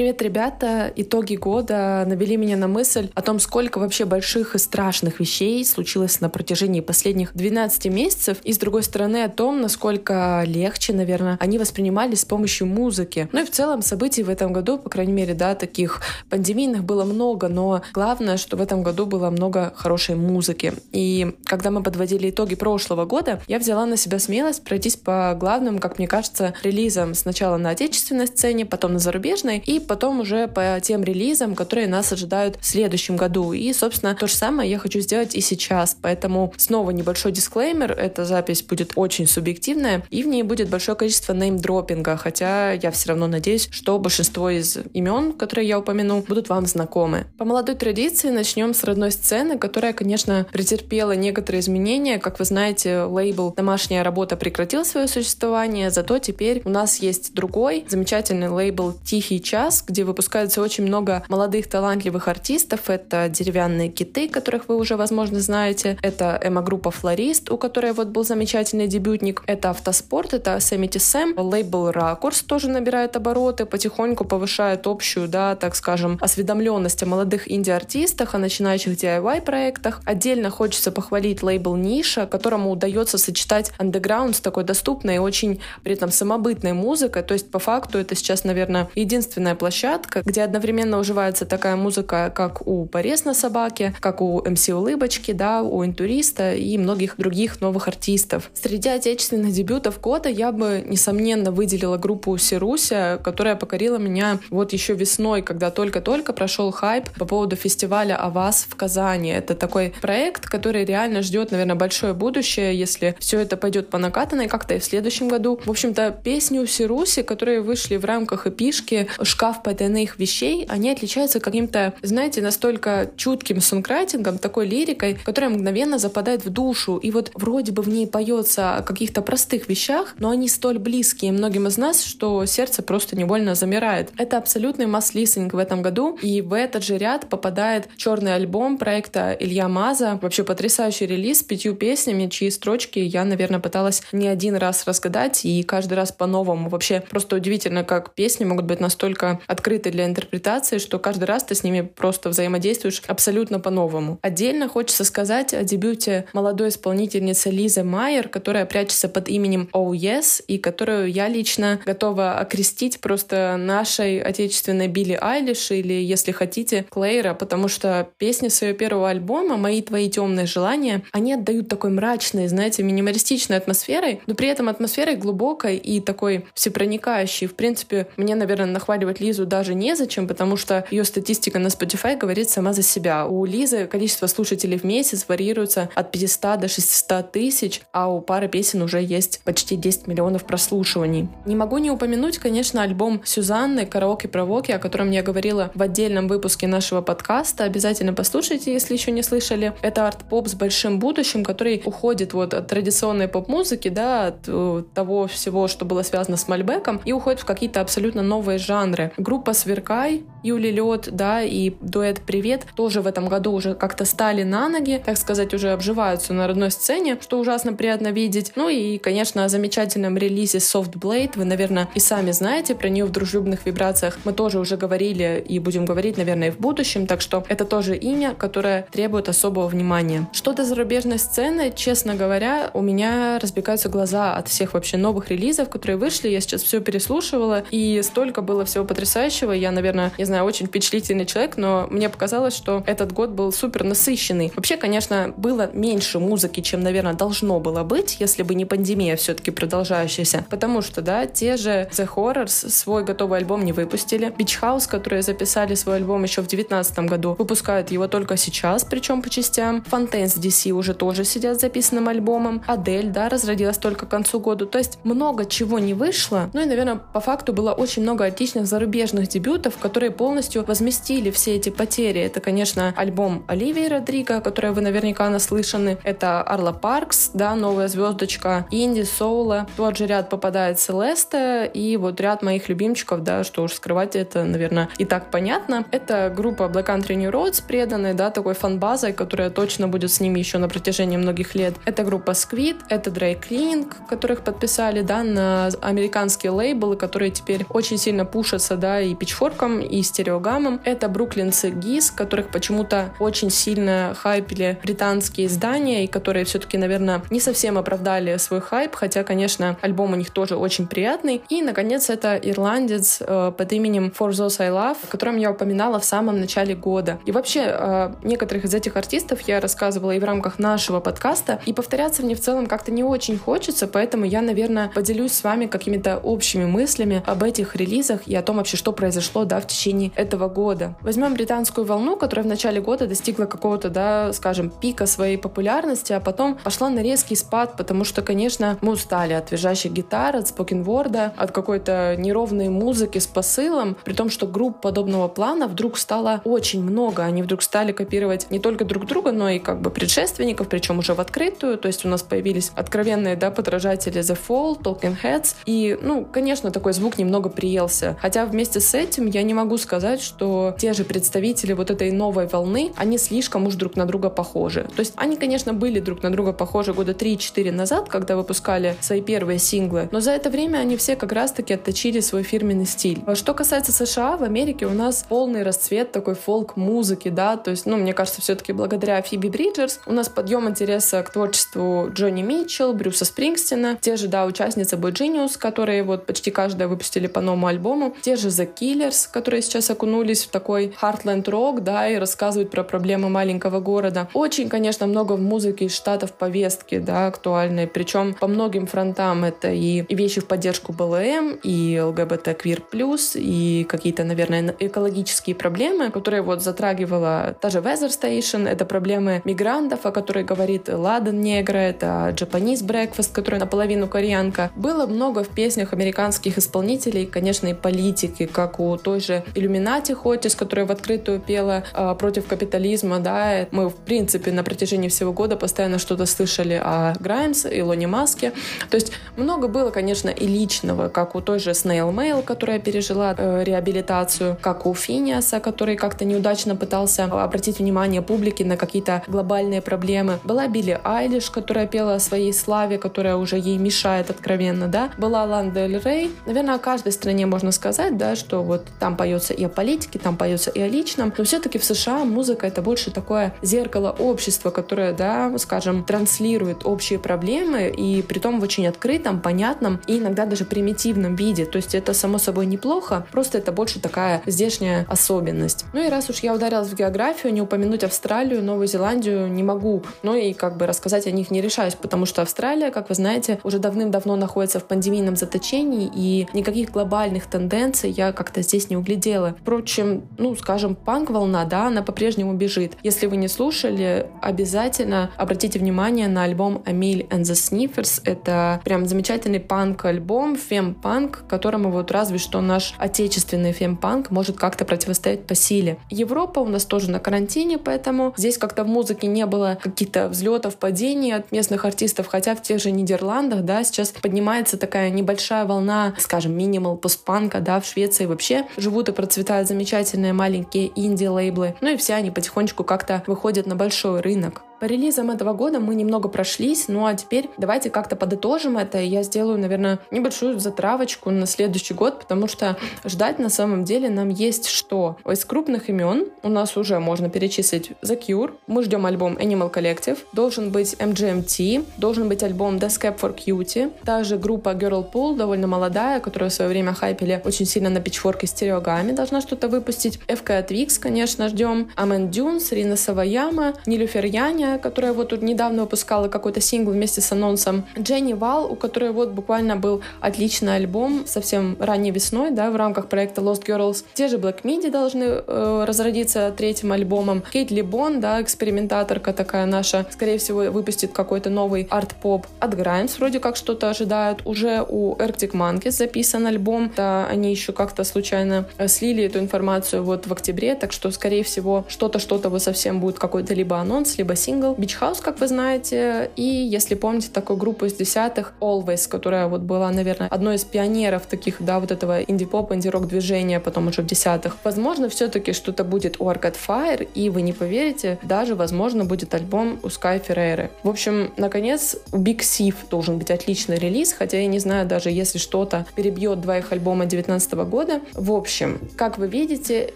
Привет, ребята! Итоги года навели меня на мысль о том, сколько вообще больших и страшных вещей случилось на протяжении последних 12 месяцев, и с другой стороны о том, насколько легче, наверное, они воспринимались с помощью музыки. Ну и в целом событий в этом году, по крайней мере, да, таких пандемийных было много, но главное, что в этом году было много хорошей музыки. И когда мы подводили итоги прошлого года, я взяла на себя смелость пройтись по главным, как мне кажется, релизам сначала на отечественной сцене, потом на зарубежной, и потом уже по тем релизам, которые нас ожидают в следующем году. И, собственно, то же самое я хочу сделать и сейчас. Поэтому снова небольшой дисклеймер. Эта запись будет очень субъективная, и в ней будет большое количество неймдропинга, хотя я все равно надеюсь, что большинство из имен, которые я упомяну, будут вам знакомы. По молодой традиции начнем с родной сцены, которая, конечно, претерпела некоторые изменения. Как вы знаете, лейбл «Домашняя работа» прекратил свое существование, зато теперь у нас есть другой замечательный лейбл «Тихий час», где выпускается очень много молодых талантливых артистов. Это «Деревянные киты», которых вы уже, возможно, знаете. Это эмо-группа «Флорист», у которой вот был замечательный дебютник. Это «Автоспорт», это «Сэмити Сэм». Лейбл «Ракурс» тоже набирает обороты, потихоньку повышает общую, да, так скажем, осведомленность о молодых инди-артистах, о начинающих DIY-проектах. Отдельно хочется похвалить лейбл «Ниша», которому удается сочетать андеграунд с такой доступной и очень при этом самобытной музыкой. То есть, по факту, это сейчас, наверное, единственная площадка, где одновременно уживается такая музыка, как у Порез на собаке, как у МС Улыбочки, да, у Интуриста и многих других новых артистов. Среди отечественных дебютов года я бы, несомненно, выделила группу Сируся, которая покорила меня вот еще весной, когда только-только прошел хайп по поводу фестиваля «Аваз» в Казани. Это такой проект, который реально ждет, наверное, большое будущее, если все это пойдет по накатанной как-то и в следующем году. В общем-то, песни у Сируси, которые вышли в рамках эпишки «Шкаф потайных вещей, они отличаются каким-то, знаете, настолько чутким сонкрайтингом, такой лирикой, которая мгновенно западает в душу. И вот вроде бы в ней поется о каких-то простых вещах, но они столь близкие многим из нас, что сердце просто невольно замирает. Это абсолютный масс-листинг в этом году, и в этот же ряд попадает черный альбом проекта Илья Маза. Вообще потрясающий релиз с пятью песнями, чьи строчки я, наверное, пыталась не один раз разгадать, и каждый раз по-новому. Вообще просто удивительно, как песни могут быть настолько открыты для интерпретации, что каждый раз ты с ними просто взаимодействуешь абсолютно по-новому. Отдельно хочется сказать о дебюте молодой исполнительницы Лизы Майер, которая прячется под именем Oh Yes, и которую я лично готова окрестить просто нашей отечественной Билли Айлиш или, если хотите, Клейра, потому что песни своего первого альбома «Мои твои темные желания», они отдают такой мрачной, знаете, минималистичной атмосферой, но при этом атмосферой глубокой и такой всепроникающей. В принципе, мне, наверное, нахваливать Лизу Лизу даже незачем, потому что ее статистика на Spotify говорит сама за себя. У Лизы количество слушателей в месяц варьируется от 500 до 600 тысяч, а у пары песен уже есть почти 10 миллионов прослушиваний. Не могу не упомянуть, конечно, альбом Сюзанны «Караоке-провоки», о котором я говорила в отдельном выпуске нашего подкаста. Обязательно послушайте, если еще не слышали. Это арт-поп с большим будущим, который уходит вот от традиционной поп-музыки, да, от э, того всего, что было связано с Мальбеком, и уходит в какие-то абсолютно новые жанры группа «Сверкай», Юли Лед, да, и дуэт «Привет» тоже в этом году уже как-то стали на ноги, так сказать, уже обживаются на родной сцене, что ужасно приятно видеть. Ну и, конечно, о замечательном релизе Soft Blade вы, наверное, и сами знаете про нее в дружелюбных вибрациях. Мы тоже уже говорили и будем говорить, наверное, и в будущем, так что это тоже имя, которое требует особого внимания. Что до зарубежной сцены, честно говоря, у меня разбегаются глаза от всех вообще новых релизов, которые вышли. Я сейчас все переслушивала, и столько было всего потрясающего. Я, наверное, не знаю, очень впечатлительный человек, но мне показалось, что этот год был супер насыщенный. Вообще, конечно, было меньше музыки, чем, наверное, должно было быть, если бы не пандемия все-таки продолжающаяся. Потому что, да, те же The Horrors свой готовый альбом не выпустили. Beach House, которые записали свой альбом еще в 2019 году, выпускают его только сейчас, причем по частям. Fontaines DC уже тоже сидят с записанным альбомом. Адель, да, разродилась только к концу года. То есть много чего не вышло. Ну и, наверное, по факту было очень много отличных зарубежных дебютов, которые полностью возместили все эти потери. Это, конечно, альбом Оливии Родриго, который вы наверняка наслышаны. Это Арла Паркс, да, новая звездочка, Инди, Соула. Тот же ряд попадает Селеста и вот ряд моих любимчиков, да, что уж скрывать это, наверное, и так понятно. Это группа Black Country New Roads, преданная, да, такой фан-базой, которая точно будет с ними еще на протяжении многих лет. Это группа Squid, это Dry Cleaning, которых подписали, да, на американские лейблы, которые теперь очень сильно пушатся, да, и Pitchfork'ом, и Стереогамом. Это бруклинцы Гиз, которых почему-то очень сильно хайпили британские издания, и которые все-таки, наверное, не совсем оправдали свой хайп, хотя, конечно, альбом у них тоже очень приятный. И, наконец, это ирландец э, под именем For Those I Love, о котором я упоминала в самом начале года. И вообще, э, некоторых из этих артистов я рассказывала и в рамках нашего подкаста, и повторяться мне в целом как-то не очень хочется, поэтому я, наверное, поделюсь с вами какими-то общими мыслями об этих релизах и о том вообще, что произошло, да, в течение этого года. Возьмем британскую волну, которая в начале года достигла какого-то, да, скажем, пика своей популярности, а потом пошла на резкий спад, потому что, конечно, мы устали от визжащих гитар, от спокенворда, от какой-то неровной музыки с посылом, при том, что групп подобного плана вдруг стало очень много. Они вдруг стали копировать не только друг друга, но и как бы предшественников, причем уже в открытую. То есть у нас появились откровенные, да, подражатели The Fall, Talking Heads. И, ну, конечно, такой звук немного приелся. Хотя вместе с этим я не могу сказать, что те же представители вот этой новой волны, они слишком уж друг на друга похожи. То есть они, конечно, были друг на друга похожи года 3-4 назад, когда выпускали свои первые синглы, но за это время они все как раз-таки отточили свой фирменный стиль. Что касается США, в Америке у нас полный расцвет такой фолк-музыки, да, то есть, ну, мне кажется, все-таки благодаря Фиби Бриджерс у нас подъем интереса к творчеству Джонни Митчелл, Брюса Спрингстина, те же, да, участницы Boy Genius, которые вот почти каждая выпустили по новому альбому, те же The Killers, которые сейчас окунулись в такой Heartland Rock, да, и рассказывают про проблемы маленького города. Очень, конечно, много в музыке из штатов повестки, да, актуальной, причем по многим фронтам это и вещи в поддержку БЛМ, и ЛГБТ Квир Плюс, и какие-то, наверное, экологические проблемы, которые вот затрагивала та же Weather Station, это проблемы мигрантов, о которой говорит Ладен Негра, это Japanese Breakfast, которая наполовину кореянка. Было много в песнях американских исполнителей, конечно, и политики, как у той же Иллюминати Хотис, которая в открытую пела э, против капитализма, да, мы, в принципе, на протяжении всего года постоянно что-то слышали о Граймс, Илоне Маске, то есть много было, конечно, и личного, как у той же Snail Mail, которая пережила э, реабилитацию, как у Финиаса, который как-то неудачно пытался обратить внимание публики на какие-то глобальные проблемы. Была Билли Айлиш, которая пела о своей славе, которая уже ей мешает откровенно, да. Была Лан Дель Рей. Наверное, о каждой стране можно сказать, да, что вот там поется и о политике, там поется и о личном, но все-таки в США музыка это больше такое зеркало общества, которое, да, скажем, транслирует общие проблемы и при том в очень открытом, понятном и иногда даже примитивном виде. То есть это само собой неплохо, просто это больше такая здешняя особенность. Ну и раз уж я ударилась в географию, не упомянуть Австралию, Новую Зеландию не могу. Ну и как бы рассказать о них не решаюсь, потому что Австралия, как вы знаете, уже давным-давно находится в пандемийном заточении, и никаких глобальных тенденций я как-то здесь не углядела. Впрочем, ну, скажем, панк-волна, да, она по-прежнему бежит. Если вы не слушали, обязательно обратите внимание на альбом Амиль and the Sniffers. Это прям замечательный панк-альбом, фем-панк, которому вот разве что наш отечественный фем-панк может как-то противостоять по силе. Европа у нас тоже на карантине, поэтому здесь как-то в музыке не было каких-то взлетов, падений от местных артистов, хотя в тех же Нидерландах, да, сейчас поднимается такая небольшая волна, скажем, минимал постпанка, да, в Швеции вообще живут и процветают замечательные маленькие инди-лейблы, ну и все они потихонечку как-то выходят на большой рынок. По релизам этого года мы немного прошлись, ну а теперь давайте как-то подытожим это. Я сделаю, наверное, небольшую затравочку на следующий год, потому что ждать на самом деле нам есть что. Из крупных имен у нас уже можно перечислить The Cure, мы ждем альбом Animal Collective, должен быть MGMT, должен быть альбом The Scap for Cutie, также группа Girl Pool, довольно молодая, которая в свое время хайпили очень сильно на пичфорке стереогами, должна что-то выпустить. FK Twix, конечно, ждем. Амен Дюнс, Рина Саваяма, Нилюфер Яня, которая вот тут недавно выпускала какой-то сингл вместе с анонсом. Дженни Вал, у которой вот буквально был отличный альбом совсем ранней весной, да, в рамках проекта Lost Girls. Те же Black Midi должны э, разродиться третьим альбомом. Кейт Либон, да, экспериментаторка такая наша, скорее всего, выпустит какой-то новый арт-поп. От Grimes вроде как что-то ожидают. Уже у Arctic Monkeys записан альбом. Да, они еще как-то случайно э, слили эту информацию вот в октябре, так что, скорее всего, что-то, что-то вот совсем будет какой-то либо анонс, либо сингл. Beach House, как вы знаете, и, если помните, такую группу из десятых, Always, которая вот была, наверное, одной из пионеров таких, да, вот этого инди-поп, инди-рок движения, потом уже в десятых. Возможно, все-таки что-то будет у Arcade Fire, и вы не поверите, даже, возможно, будет альбом у Sky Ferreira. В общем, наконец, у Big Sif должен быть отличный релиз, хотя я не знаю, даже если что-то перебьет два их альбома 2019 года. В общем, как вы видите,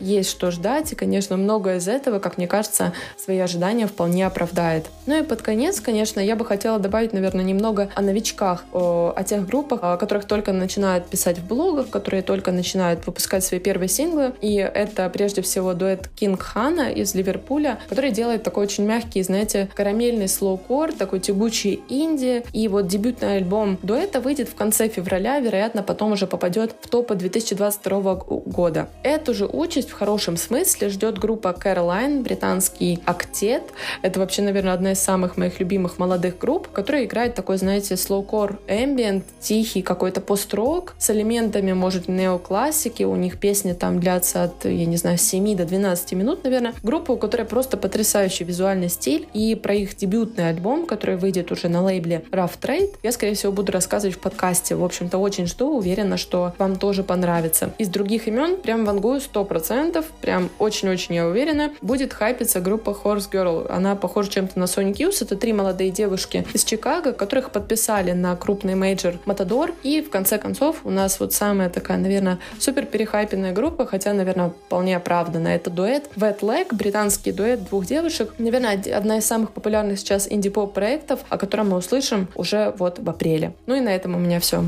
есть что ждать, и, конечно, многое из этого, как мне кажется, свои ожидания вполне оправдает. Ну и под конец, конечно, я бы хотела добавить, наверное, немного о новичках, о, тех группах, которых только начинают писать в блогах, которые только начинают выпускать свои первые синглы. И это прежде всего дуэт Кинг Хана из Ливерпуля, который делает такой очень мягкий, знаете, карамельный слоукор, такой тягучий инди. И вот дебютный альбом дуэта выйдет в конце февраля, вероятно, потом уже попадет в топы 2022 года. Эту же участь в хорошем смысле ждет группа Caroline, британский актет. Это вообще, наверное, одна из самых моих любимых молодых групп, которая играет такой, знаете, слоукор ambient, тихий какой-то пост-рок с элементами, может, неоклассики. У них песни там длятся от, я не знаю, 7 до 12 минут, наверное. Группа, у которой просто потрясающий визуальный стиль. И про их дебютный альбом, который выйдет уже на лейбле Rough Trade, я, скорее всего, буду рассказывать в подкасте. В общем-то, очень жду, уверена, что вам тоже понравится. Из других имен прям вангую 100%, прям очень-очень я уверена, будет хайпиться группа Horse Girl. Она похожа чем-то на Sonic Youth. Это три молодые девушки из Чикаго, которых подписали на крупный мейджор Matador. И в конце концов у нас вот самая такая, наверное, супер перехайпенная группа, хотя, наверное, вполне оправданно. Это дуэт Wet Leg, британский дуэт двух девушек. Наверное, одна из самых популярных сейчас инди-поп проектов, о котором мы услышим уже вот в апреле. Ну и на этом у меня все.